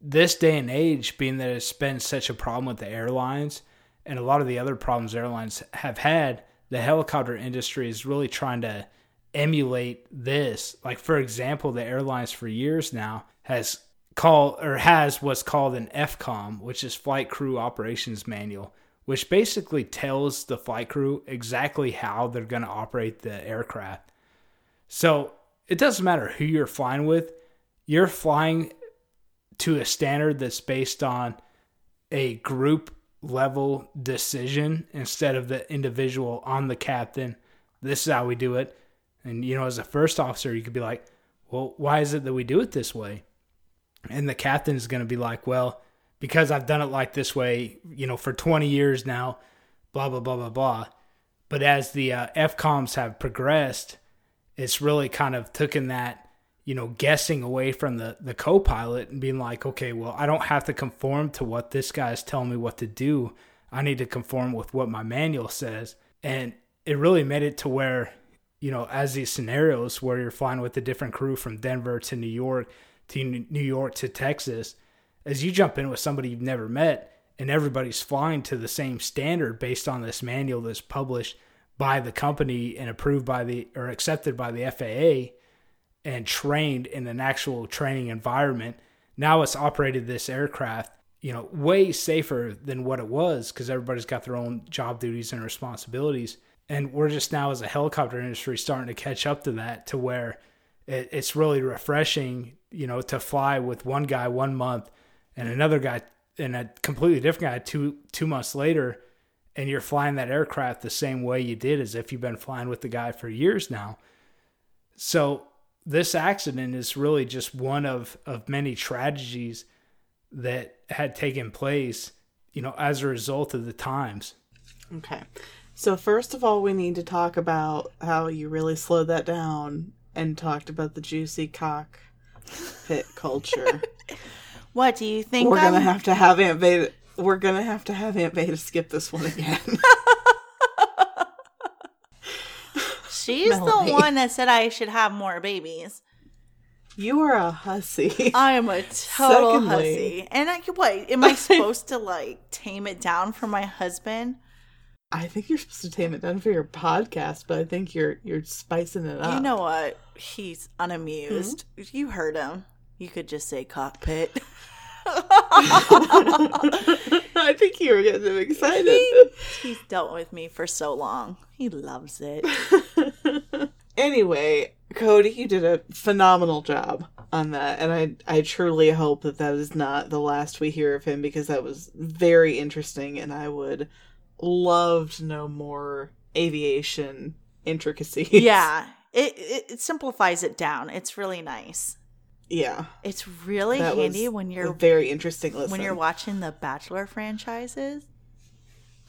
this day and age, being that it's been such a problem with the airlines and a lot of the other problems airlines have had, the helicopter industry is really trying to emulate this. Like for example, the airlines for years now has called or has what's called an FCOM, which is Flight Crew Operations Manual, which basically tells the flight crew exactly how they're going to operate the aircraft. So it doesn't matter who you're flying with, you're flying to a standard that's based on a group level decision instead of the individual on the captain. This is how we do it. And, you know, as a first officer, you could be like, well, why is it that we do it this way? And the captain is going to be like, well, because I've done it like this way, you know, for 20 years now, blah, blah, blah, blah, blah. But as the uh, FCOMs have progressed, it's really kind of taken that you know, guessing away from the, the co pilot and being like, okay, well, I don't have to conform to what this guy is telling me what to do. I need to conform with what my manual says. And it really made it to where, you know, as these scenarios where you're flying with a different crew from Denver to New York to New York to Texas, as you jump in with somebody you've never met and everybody's flying to the same standard based on this manual that's published by the company and approved by the or accepted by the FAA and trained in an actual training environment. Now it's operated this aircraft, you know, way safer than what it was because everybody's got their own job duties and responsibilities. And we're just now, as a helicopter industry, starting to catch up to that to where it, it's really refreshing, you know, to fly with one guy one month and another guy and a completely different guy two two months later and you're flying that aircraft the same way you did as if you've been flying with the guy for years now. So this accident is really just one of, of many tragedies that had taken place, you know, as a result of the times. Okay. So, first of all, we need to talk about how you really slowed that down and talked about the juicy cock pit culture. what do you think? We're I'm... gonna have to have Aunt Beta. We're gonna have to have Aunt Beta skip this one again. She's Melanie. the one that said I should have more babies. You are a hussy. I am a total Secondly, hussy. And I what am I supposed to like tame it down for my husband? I think you're supposed to tame it down for your podcast, but I think you're you're spicing it up. You know what? He's unamused. Mm-hmm. You heard him. You could just say cockpit. I think you were getting excited. He, he's dealt with me for so long. He loves it. anyway, Cody, you did a phenomenal job on that, and I I truly hope that that is not the last we hear of him because that was very interesting, and I would love to know more aviation intricacies. Yeah, it, it, it simplifies it down. It's really nice. Yeah. It's really that handy when you're very interesting listen. when you're watching the Bachelor franchises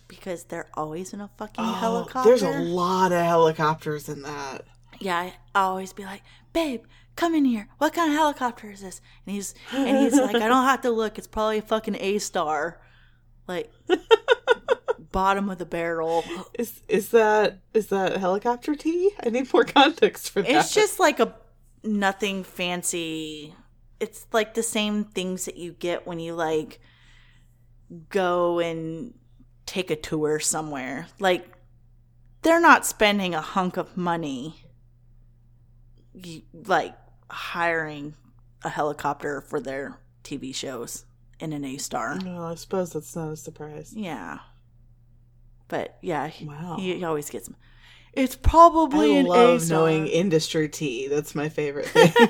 because they're always in a fucking oh, helicopter. There's a lot of helicopters in that. Yeah, I always be like, "Babe, come in here. What kind of helicopter is this?" And he's and he's like, "I don't have to look. It's probably a fucking A star." Like bottom of the barrel. Is is that is that helicopter tea? I need more context for that. It's just like a nothing fancy. It's like the same things that you get when you like go and take a tour somewhere. Like they're not spending a hunk of money like hiring a helicopter for their TV shows in an A star. No, I suppose that's not a surprise. Yeah. But yeah, wow. he, he always gets them. it's probably I an love A-star. knowing industry tea. That's my favorite thing.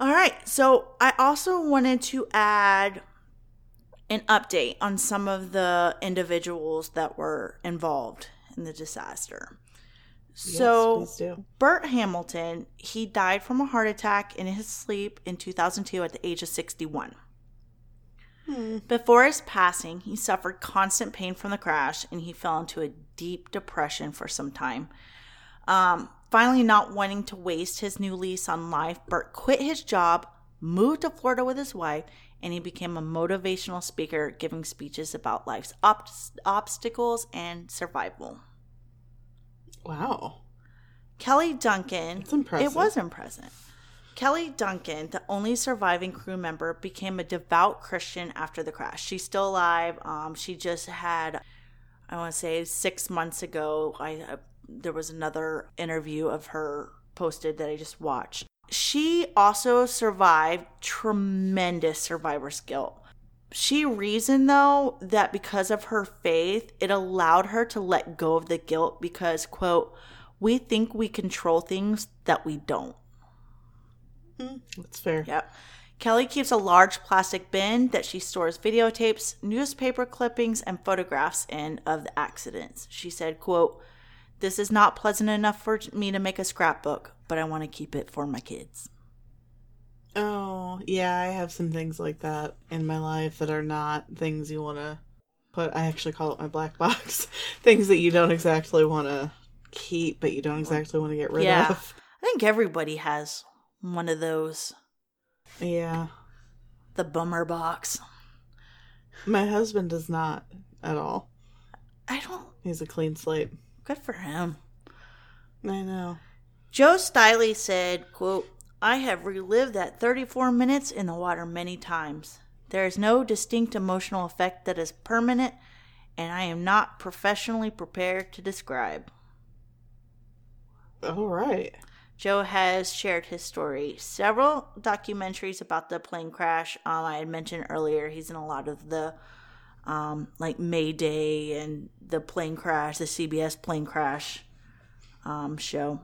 All right, So I also wanted to add an update on some of the individuals that were involved in the disaster. So yes, please. Bert Hamilton, he died from a heart attack in his sleep in 2002 at the age of 61. Before his passing, he suffered constant pain from the crash and he fell into a deep depression for some time. Um, finally, not wanting to waste his new lease on life, Bert quit his job, moved to Florida with his wife, and he became a motivational speaker giving speeches about life's ob- obstacles and survival. Wow. Kelly Duncan. That's impressive. It was impressive. Kelly Duncan, the only surviving crew member, became a devout Christian after the crash. She's still alive. Um, she just had, I want to say, six months ago. I uh, there was another interview of her posted that I just watched. She also survived tremendous survivor's guilt. She reasoned, though, that because of her faith, it allowed her to let go of the guilt because, quote, we think we control things that we don't. Hmm. That's fair. Yep. Kelly keeps a large plastic bin that she stores videotapes, newspaper clippings, and photographs in of the accidents. She said, quote, This is not pleasant enough for me to make a scrapbook, but I want to keep it for my kids. Oh, yeah, I have some things like that in my life that are not things you want to put. I actually call it my black box. things that you don't exactly want to keep, but you don't exactly want to get rid Yeah. of. I think everybody has one of those. Yeah. The bummer box. My husband does not at all. I don't. He's a clean slate. Good for him. I know. Joe Stiley said, quote, I have relived that 34 minutes in the water many times. There is no distinct emotional effect that is permanent, and I am not professionally prepared to describe. All right. Joe has shared his story. Several documentaries about the plane crash. Um, I had mentioned earlier, he's in a lot of the um, like Mayday and the plane crash, the CBS plane crash um, show.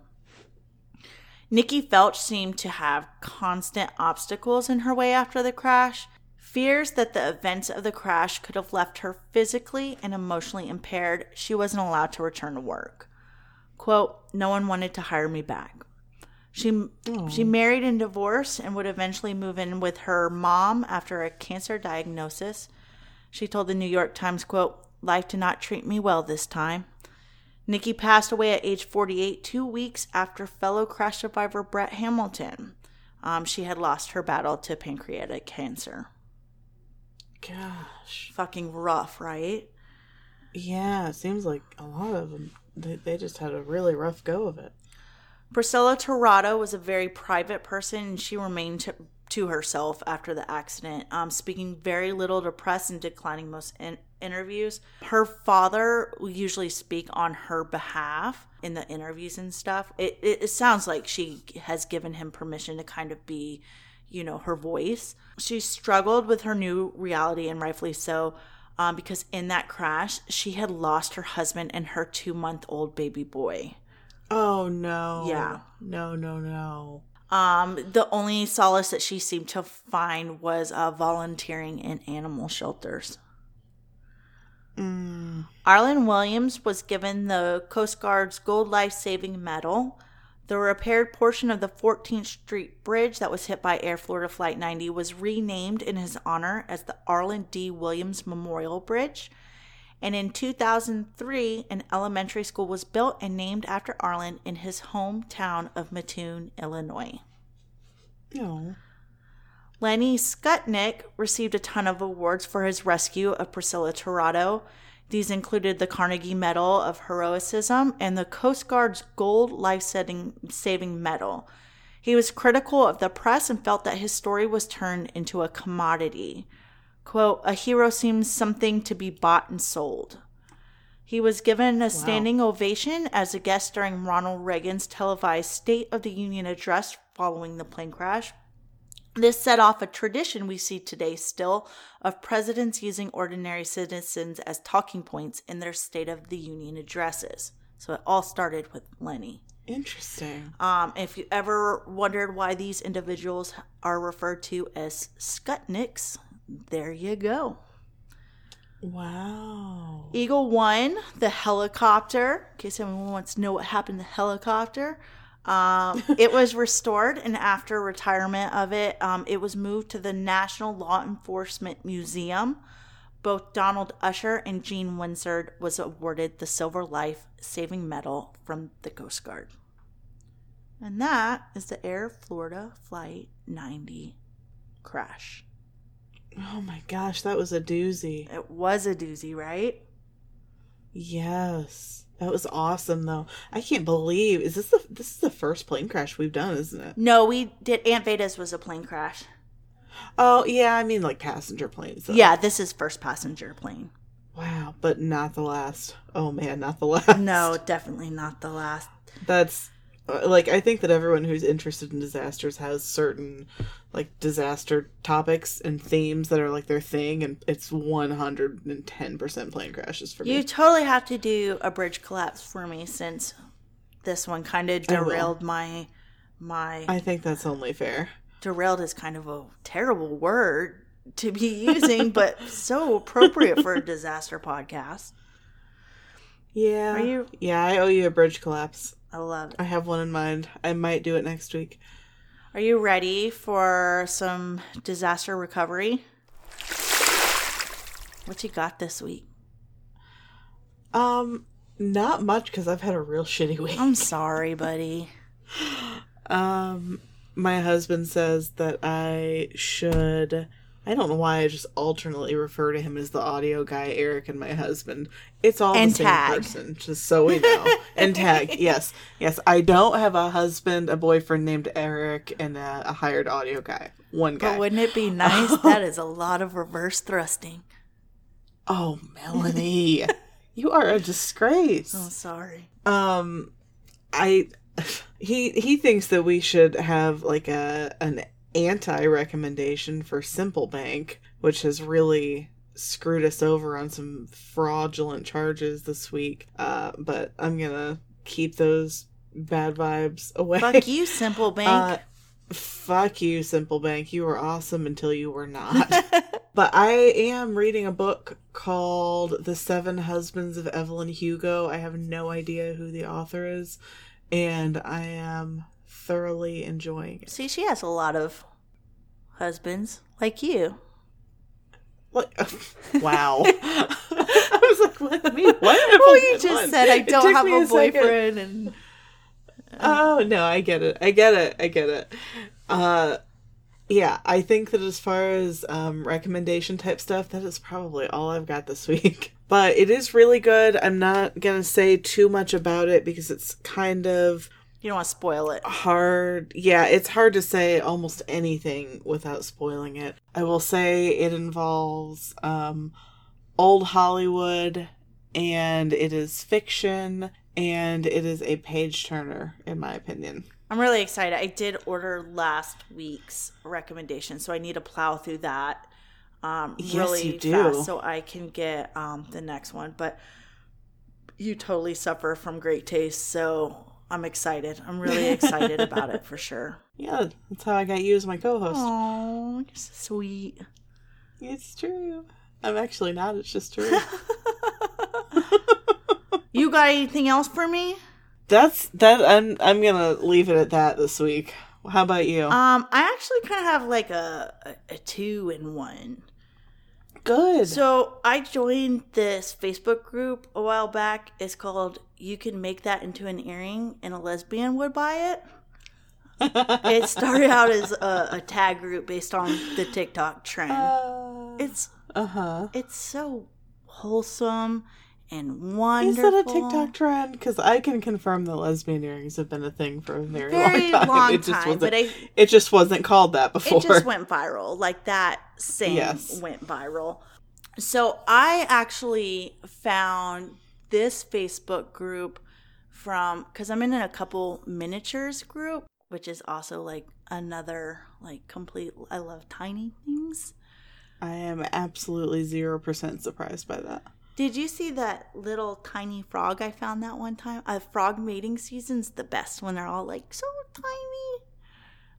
Nikki Felch seemed to have constant obstacles in her way after the crash. Fears that the events of the crash could have left her physically and emotionally impaired, she wasn't allowed to return to work. Quote, no one wanted to hire me back. She she married and divorced and would eventually move in with her mom after a cancer diagnosis. She told the New York Times, quote, Life did not treat me well this time. Nikki passed away at age 48, two weeks after fellow crash survivor Brett Hamilton. Um, she had lost her battle to pancreatic cancer. Gosh. Fucking rough, right? Yeah, it seems like a lot of them, they, they just had a really rough go of it. Priscilla Tirado was a very private person and she remained to, to herself after the accident, um, speaking very little to press and declining most in- interviews. Her father will usually speak on her behalf in the interviews and stuff. It, it, it sounds like she has given him permission to kind of be, you know, her voice. She struggled with her new reality and rightfully so. Um, because in that crash, she had lost her husband and her two month old baby boy. Oh, no. Yeah. No, no, no. Um, the only solace that she seemed to find was uh, volunteering in animal shelters. Arland Williams was given the Coast Guard's Gold Life Saving Medal. The repaired portion of the 14th Street Bridge that was hit by Air Florida Flight 90 was renamed in his honor as the Arland D. Williams Memorial Bridge. And in 2003, an elementary school was built and named after Arland in his hometown of Mattoon, Illinois. No. Lenny Skutnik received a ton of awards for his rescue of Priscilla Tirado. These included the Carnegie Medal of Heroism and the Coast Guard's Gold Life Saving Medal. He was critical of the press and felt that his story was turned into a commodity. Quote, a hero seems something to be bought and sold. He was given a standing ovation as a guest during Ronald Reagan's televised State of the Union address following the plane crash. This set off a tradition we see today still of presidents using ordinary citizens as talking points in their State of the Union addresses. So it all started with Lenny. Interesting. Um, if you ever wondered why these individuals are referred to as Skutniks, there you go. Wow. Eagle One, the helicopter, in case anyone wants to know what happened to the helicopter, um, it was restored, and after retirement of it, um, it was moved to the National Law Enforcement Museum. Both Donald Usher and Gene Windsor was awarded the Silver Life Saving Medal from the Coast Guard. And that is the Air Florida Flight 90 crash. Oh my gosh, that was a doozy. It was a doozy, right? Yes. That was awesome though. I can't believe is this the this is the first plane crash we've done, isn't it? No, we did. Aunt Veda's was a plane crash. Oh yeah, I mean like passenger planes. Though. Yeah, this is first passenger plane. Wow, but not the last. Oh man, not the last. No, definitely not the last. That's uh, like I think that everyone who's interested in disasters has certain like disaster topics and themes that are like their thing, and it's one hundred and ten percent plane crashes for me. You totally have to do a bridge collapse for me since this one kind of derailed my my I think that's only fair. derailed is kind of a terrible word to be using, but so appropriate for a disaster podcast. Yeah. Are you- Yeah, I owe you a bridge collapse. I love it. I have one in mind. I might do it next week. Are you ready for some disaster recovery? What you got this week? Um, not much because I've had a real shitty week. I'm sorry, buddy. Um, my husband says that I should. I don't know why I just alternately refer to him as the audio guy, Eric, and my husband. It's all And the same tag. person, just so we know. and tag, yes, yes. I don't have a husband, a boyfriend named Eric, and a, a hired audio guy. One guy. But wouldn't it be nice? that is a lot of reverse thrusting. oh, Melanie, you are a disgrace. Oh, sorry. um i he he thinks that we should have like a an anti recommendation for simple bank which has really screwed us over on some fraudulent charges this week uh but i'm gonna keep those bad vibes away Fuck you, Simple Bank. uh, fuck you, Simple Bank. You were awesome until you were not. but I am reading a book called The Seven Husbands of Evelyn Hugo. I have no idea who the author is, and I am thoroughly enjoying it. See, she has a lot of husbands like you. Like, wow. I was like, what? Me? What? Well, you just said I don't have me a boyfriend, and Oh no, I get it. I get it. I get it. Uh yeah, I think that as far as um recommendation type stuff, that is probably all I've got this week. But it is really good. I'm not gonna say too much about it because it's kind of you don't want to spoil it. hard. Yeah, it's hard to say almost anything without spoiling it. I will say it involves um old Hollywood and it is fiction and it is a page turner in my opinion. I'm really excited. I did order last week's recommendation, so I need to plow through that um, Yes, really you do. fast so I can get um, the next one. But you totally suffer from great taste, so I'm excited. I'm really excited about it for sure. Yeah, that's how I got you as my co-host. Oh, you're so sweet. It's true. I'm actually not. It's just true. You got anything else for me? that's that. I'm I'm gonna leave it at that this week. How about you? Um, I actually kind of have like a, a, a two in one. Good. So I joined this Facebook group a while back. It's called "You Can Make That Into an Earring," and a lesbian would buy it. it started out as a, a tag group based on the TikTok trend. it's Uh huh. it's so wholesome and Is wonderful. that a TikTok trend? Because I can confirm that lesbian earrings have been a thing for a very, Very long time. long it just time, wasn't. but I- it just wasn't called that before. it just went viral. Like that same Yes. went viral. So I actually found this Facebook group from because I'm in a couple miniatures group, which is also like another like complete. I love tiny things. I am absolutely zero percent surprised by that. Did you see that little tiny frog I found that one time? A frog mating season's the best when they're all like so tiny.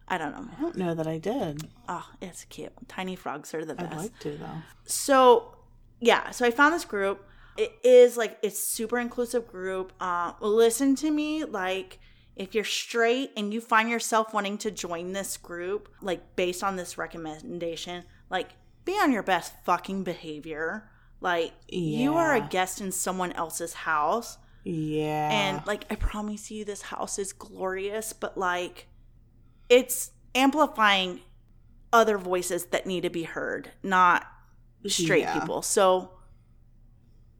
I don't know. I don't know that I did. Oh, it's cute. Tiny frogs are the best. I'd like to though. so yeah so i found this group it is like it's super inclusive group uh, listen to me like if you're straight and you find yourself wanting to join this group like based on this recommendation like be on your best fucking behavior like you are a guest in someone else's house. Yeah. and like i promise you this house is glorious but like it's amplifying other voices that need to be heard not straight Yeah. people. So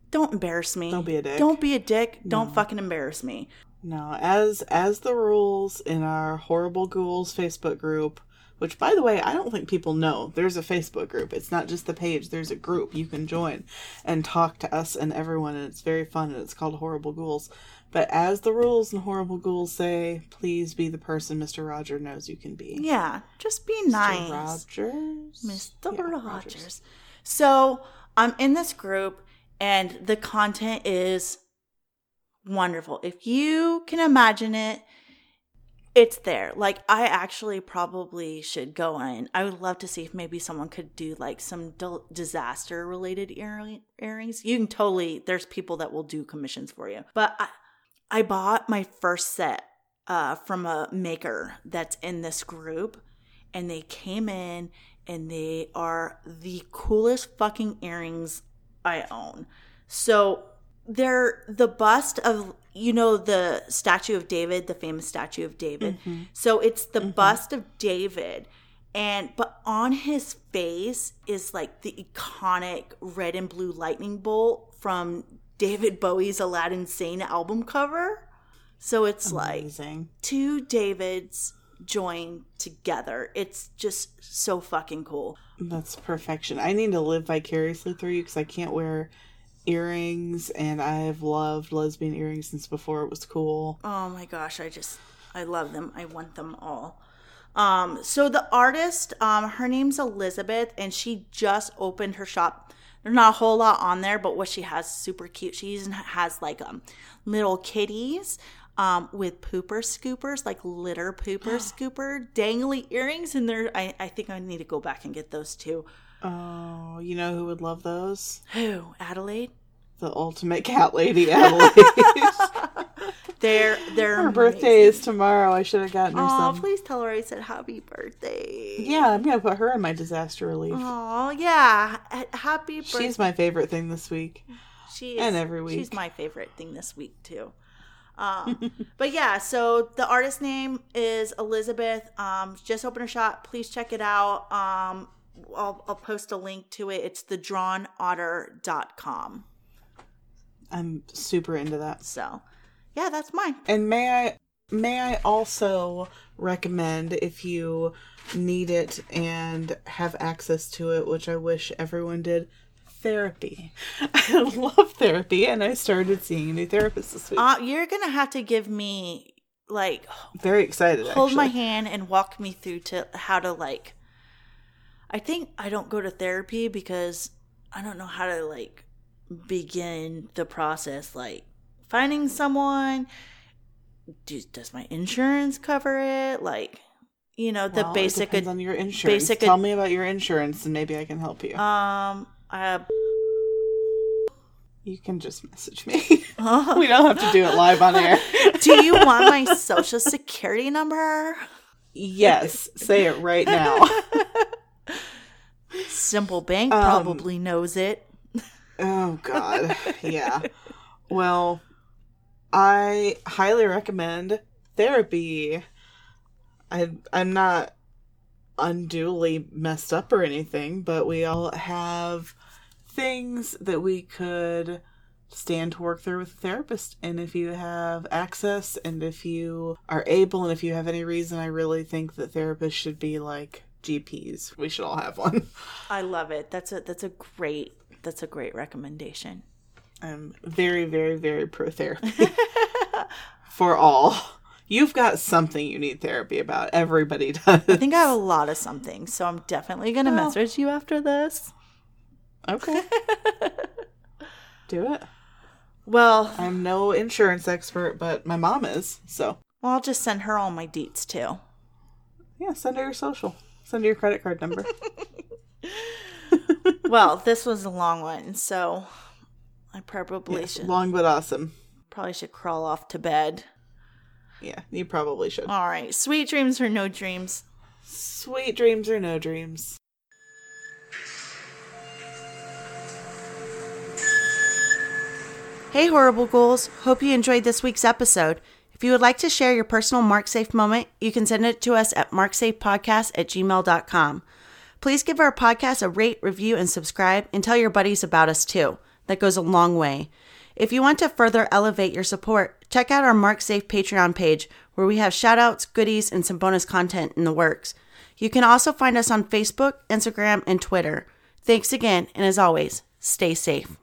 don't embarrass me. Don't be a dick. don't be a dick. Don't fucking embarrass me. No, as as the rules in our horrible ghouls Facebook group, which by the way, I don't think people know. There's a Facebook group. It's not just the page. There's a group you can join and talk to us and everyone, and it's very fun. And it's called Horrible Ghouls. But as the rules in Horrible Ghouls say, please be the person Mr. Roger knows you can be. yeah just be Mr. nice Rogers. Mr. Yeah, Rogers. So I'm in this group, and the content is wonderful. If you can imagine it, it's there. Like, I actually probably should go in. I would love to see if maybe someone could do like some disaster related earring- earrings. You can totally, there's people that will do commissions for you. But I, I bought my first set uh, from a maker that's in this group, and they came in and they are the coolest fucking earrings I own. So they're the bust of you know the statue of David, the famous statue of David. Mm-hmm. So it's the mm-hmm. bust of David and but on his face is like the iconic red and blue lightning bolt from David Bowie's Aladdin Sane album cover. So it's like two Davids joined together. It's just so fucking cool. That's perfection. I need to live vicariously through you because I can't wear earrings, and I've loved lesbian earrings since before it was cool. Oh my gosh, I just I love them. I want them all. Um so the artist um her name's Elizabeth and she just opened her shop. There's not a whole lot on there, but what she has is super cute. She even has like um little kitties um with pooper scoopers, like litter pooper scooper dangly earrings and they're I, I think I need to go back and get those too. Oh, you know who would love those? Who? Adelaide? The ultimate cat lady, Adelaide. They're they're her birthday is tomorrow. I should have gotten her Oh, some. please tell her I said happy birthday. Yeah, I'm gonna put her in my disaster relief. Oh yeah, H- happy birthday. She's my favorite thing this week. she is, and every week. She's my favorite thing this week too. Um, but yeah, so the artist name is Elizabeth. Um, just opened her shop. Please check it out. Um, I'll, I'll post a link to it. It's thedrawnotter.com. I'm super into that. So yeah, that's mine. And may I may I also recommend if you need it and have access to it, which I wish everyone did, therapy. I love therapy and I started seeing a new therapist this week. Uh, you're gonna have to give me like Very excited hold my hand and walk me through to how to like i think i don't go to therapy because i don't know how to like begin the process like finding someone do, does my insurance cover it like you know the Well, it basic depends on your insurance. basic- Tell me about your insurance and maybe I can help you. um uh, you can just message me. we don't have to do it live on air. do you want my social security number yes, say it right now. simple bank Um, probably knows it Oh God, yeah. Well, I highly recommend therapy. I I'm not unduly messed up or anything, but we all have things that we could stand to work through with a therapist. And if you have access and if you are able and if you have any reason, I really think that therapists should be like GPs. We should all have one. i love it that's a that's a great that's a great recommendation I'm very, very, very pro therapy for all. You've got something you need therapy about. Everybody does. I think I have a lot of something, so I'm definitely gonna message you after this. Okay. Do it. Well, I'm no insurance expert, but my mom is. So well, I'll just send her all my deets too. yeah, send her your social. Send your credit card number. well, this was a long one, so I probably Yes, should long but awesome. probably should crawl off to bed. Yeah, you probably should. All right, sweet dreams or no dreams. Sweet dreams or no dreams. Hey, Horrible Ghouls. Hope you enjoyed this week's episode. If you would like to share your personal MarkSafe moment, you can send it to us at marksafepodcast at gmail.com. Please give our podcast a rate, review, and subscribe, and tell your buddies about us too. That goes a long way. If you want to further elevate your support, check out our MarkSafe Patreon page, where we have shoutouts, goodies, and some bonus content in the works. You can also find us on Facebook, Instagram, and Twitter. Thanks again, and as always, stay safe.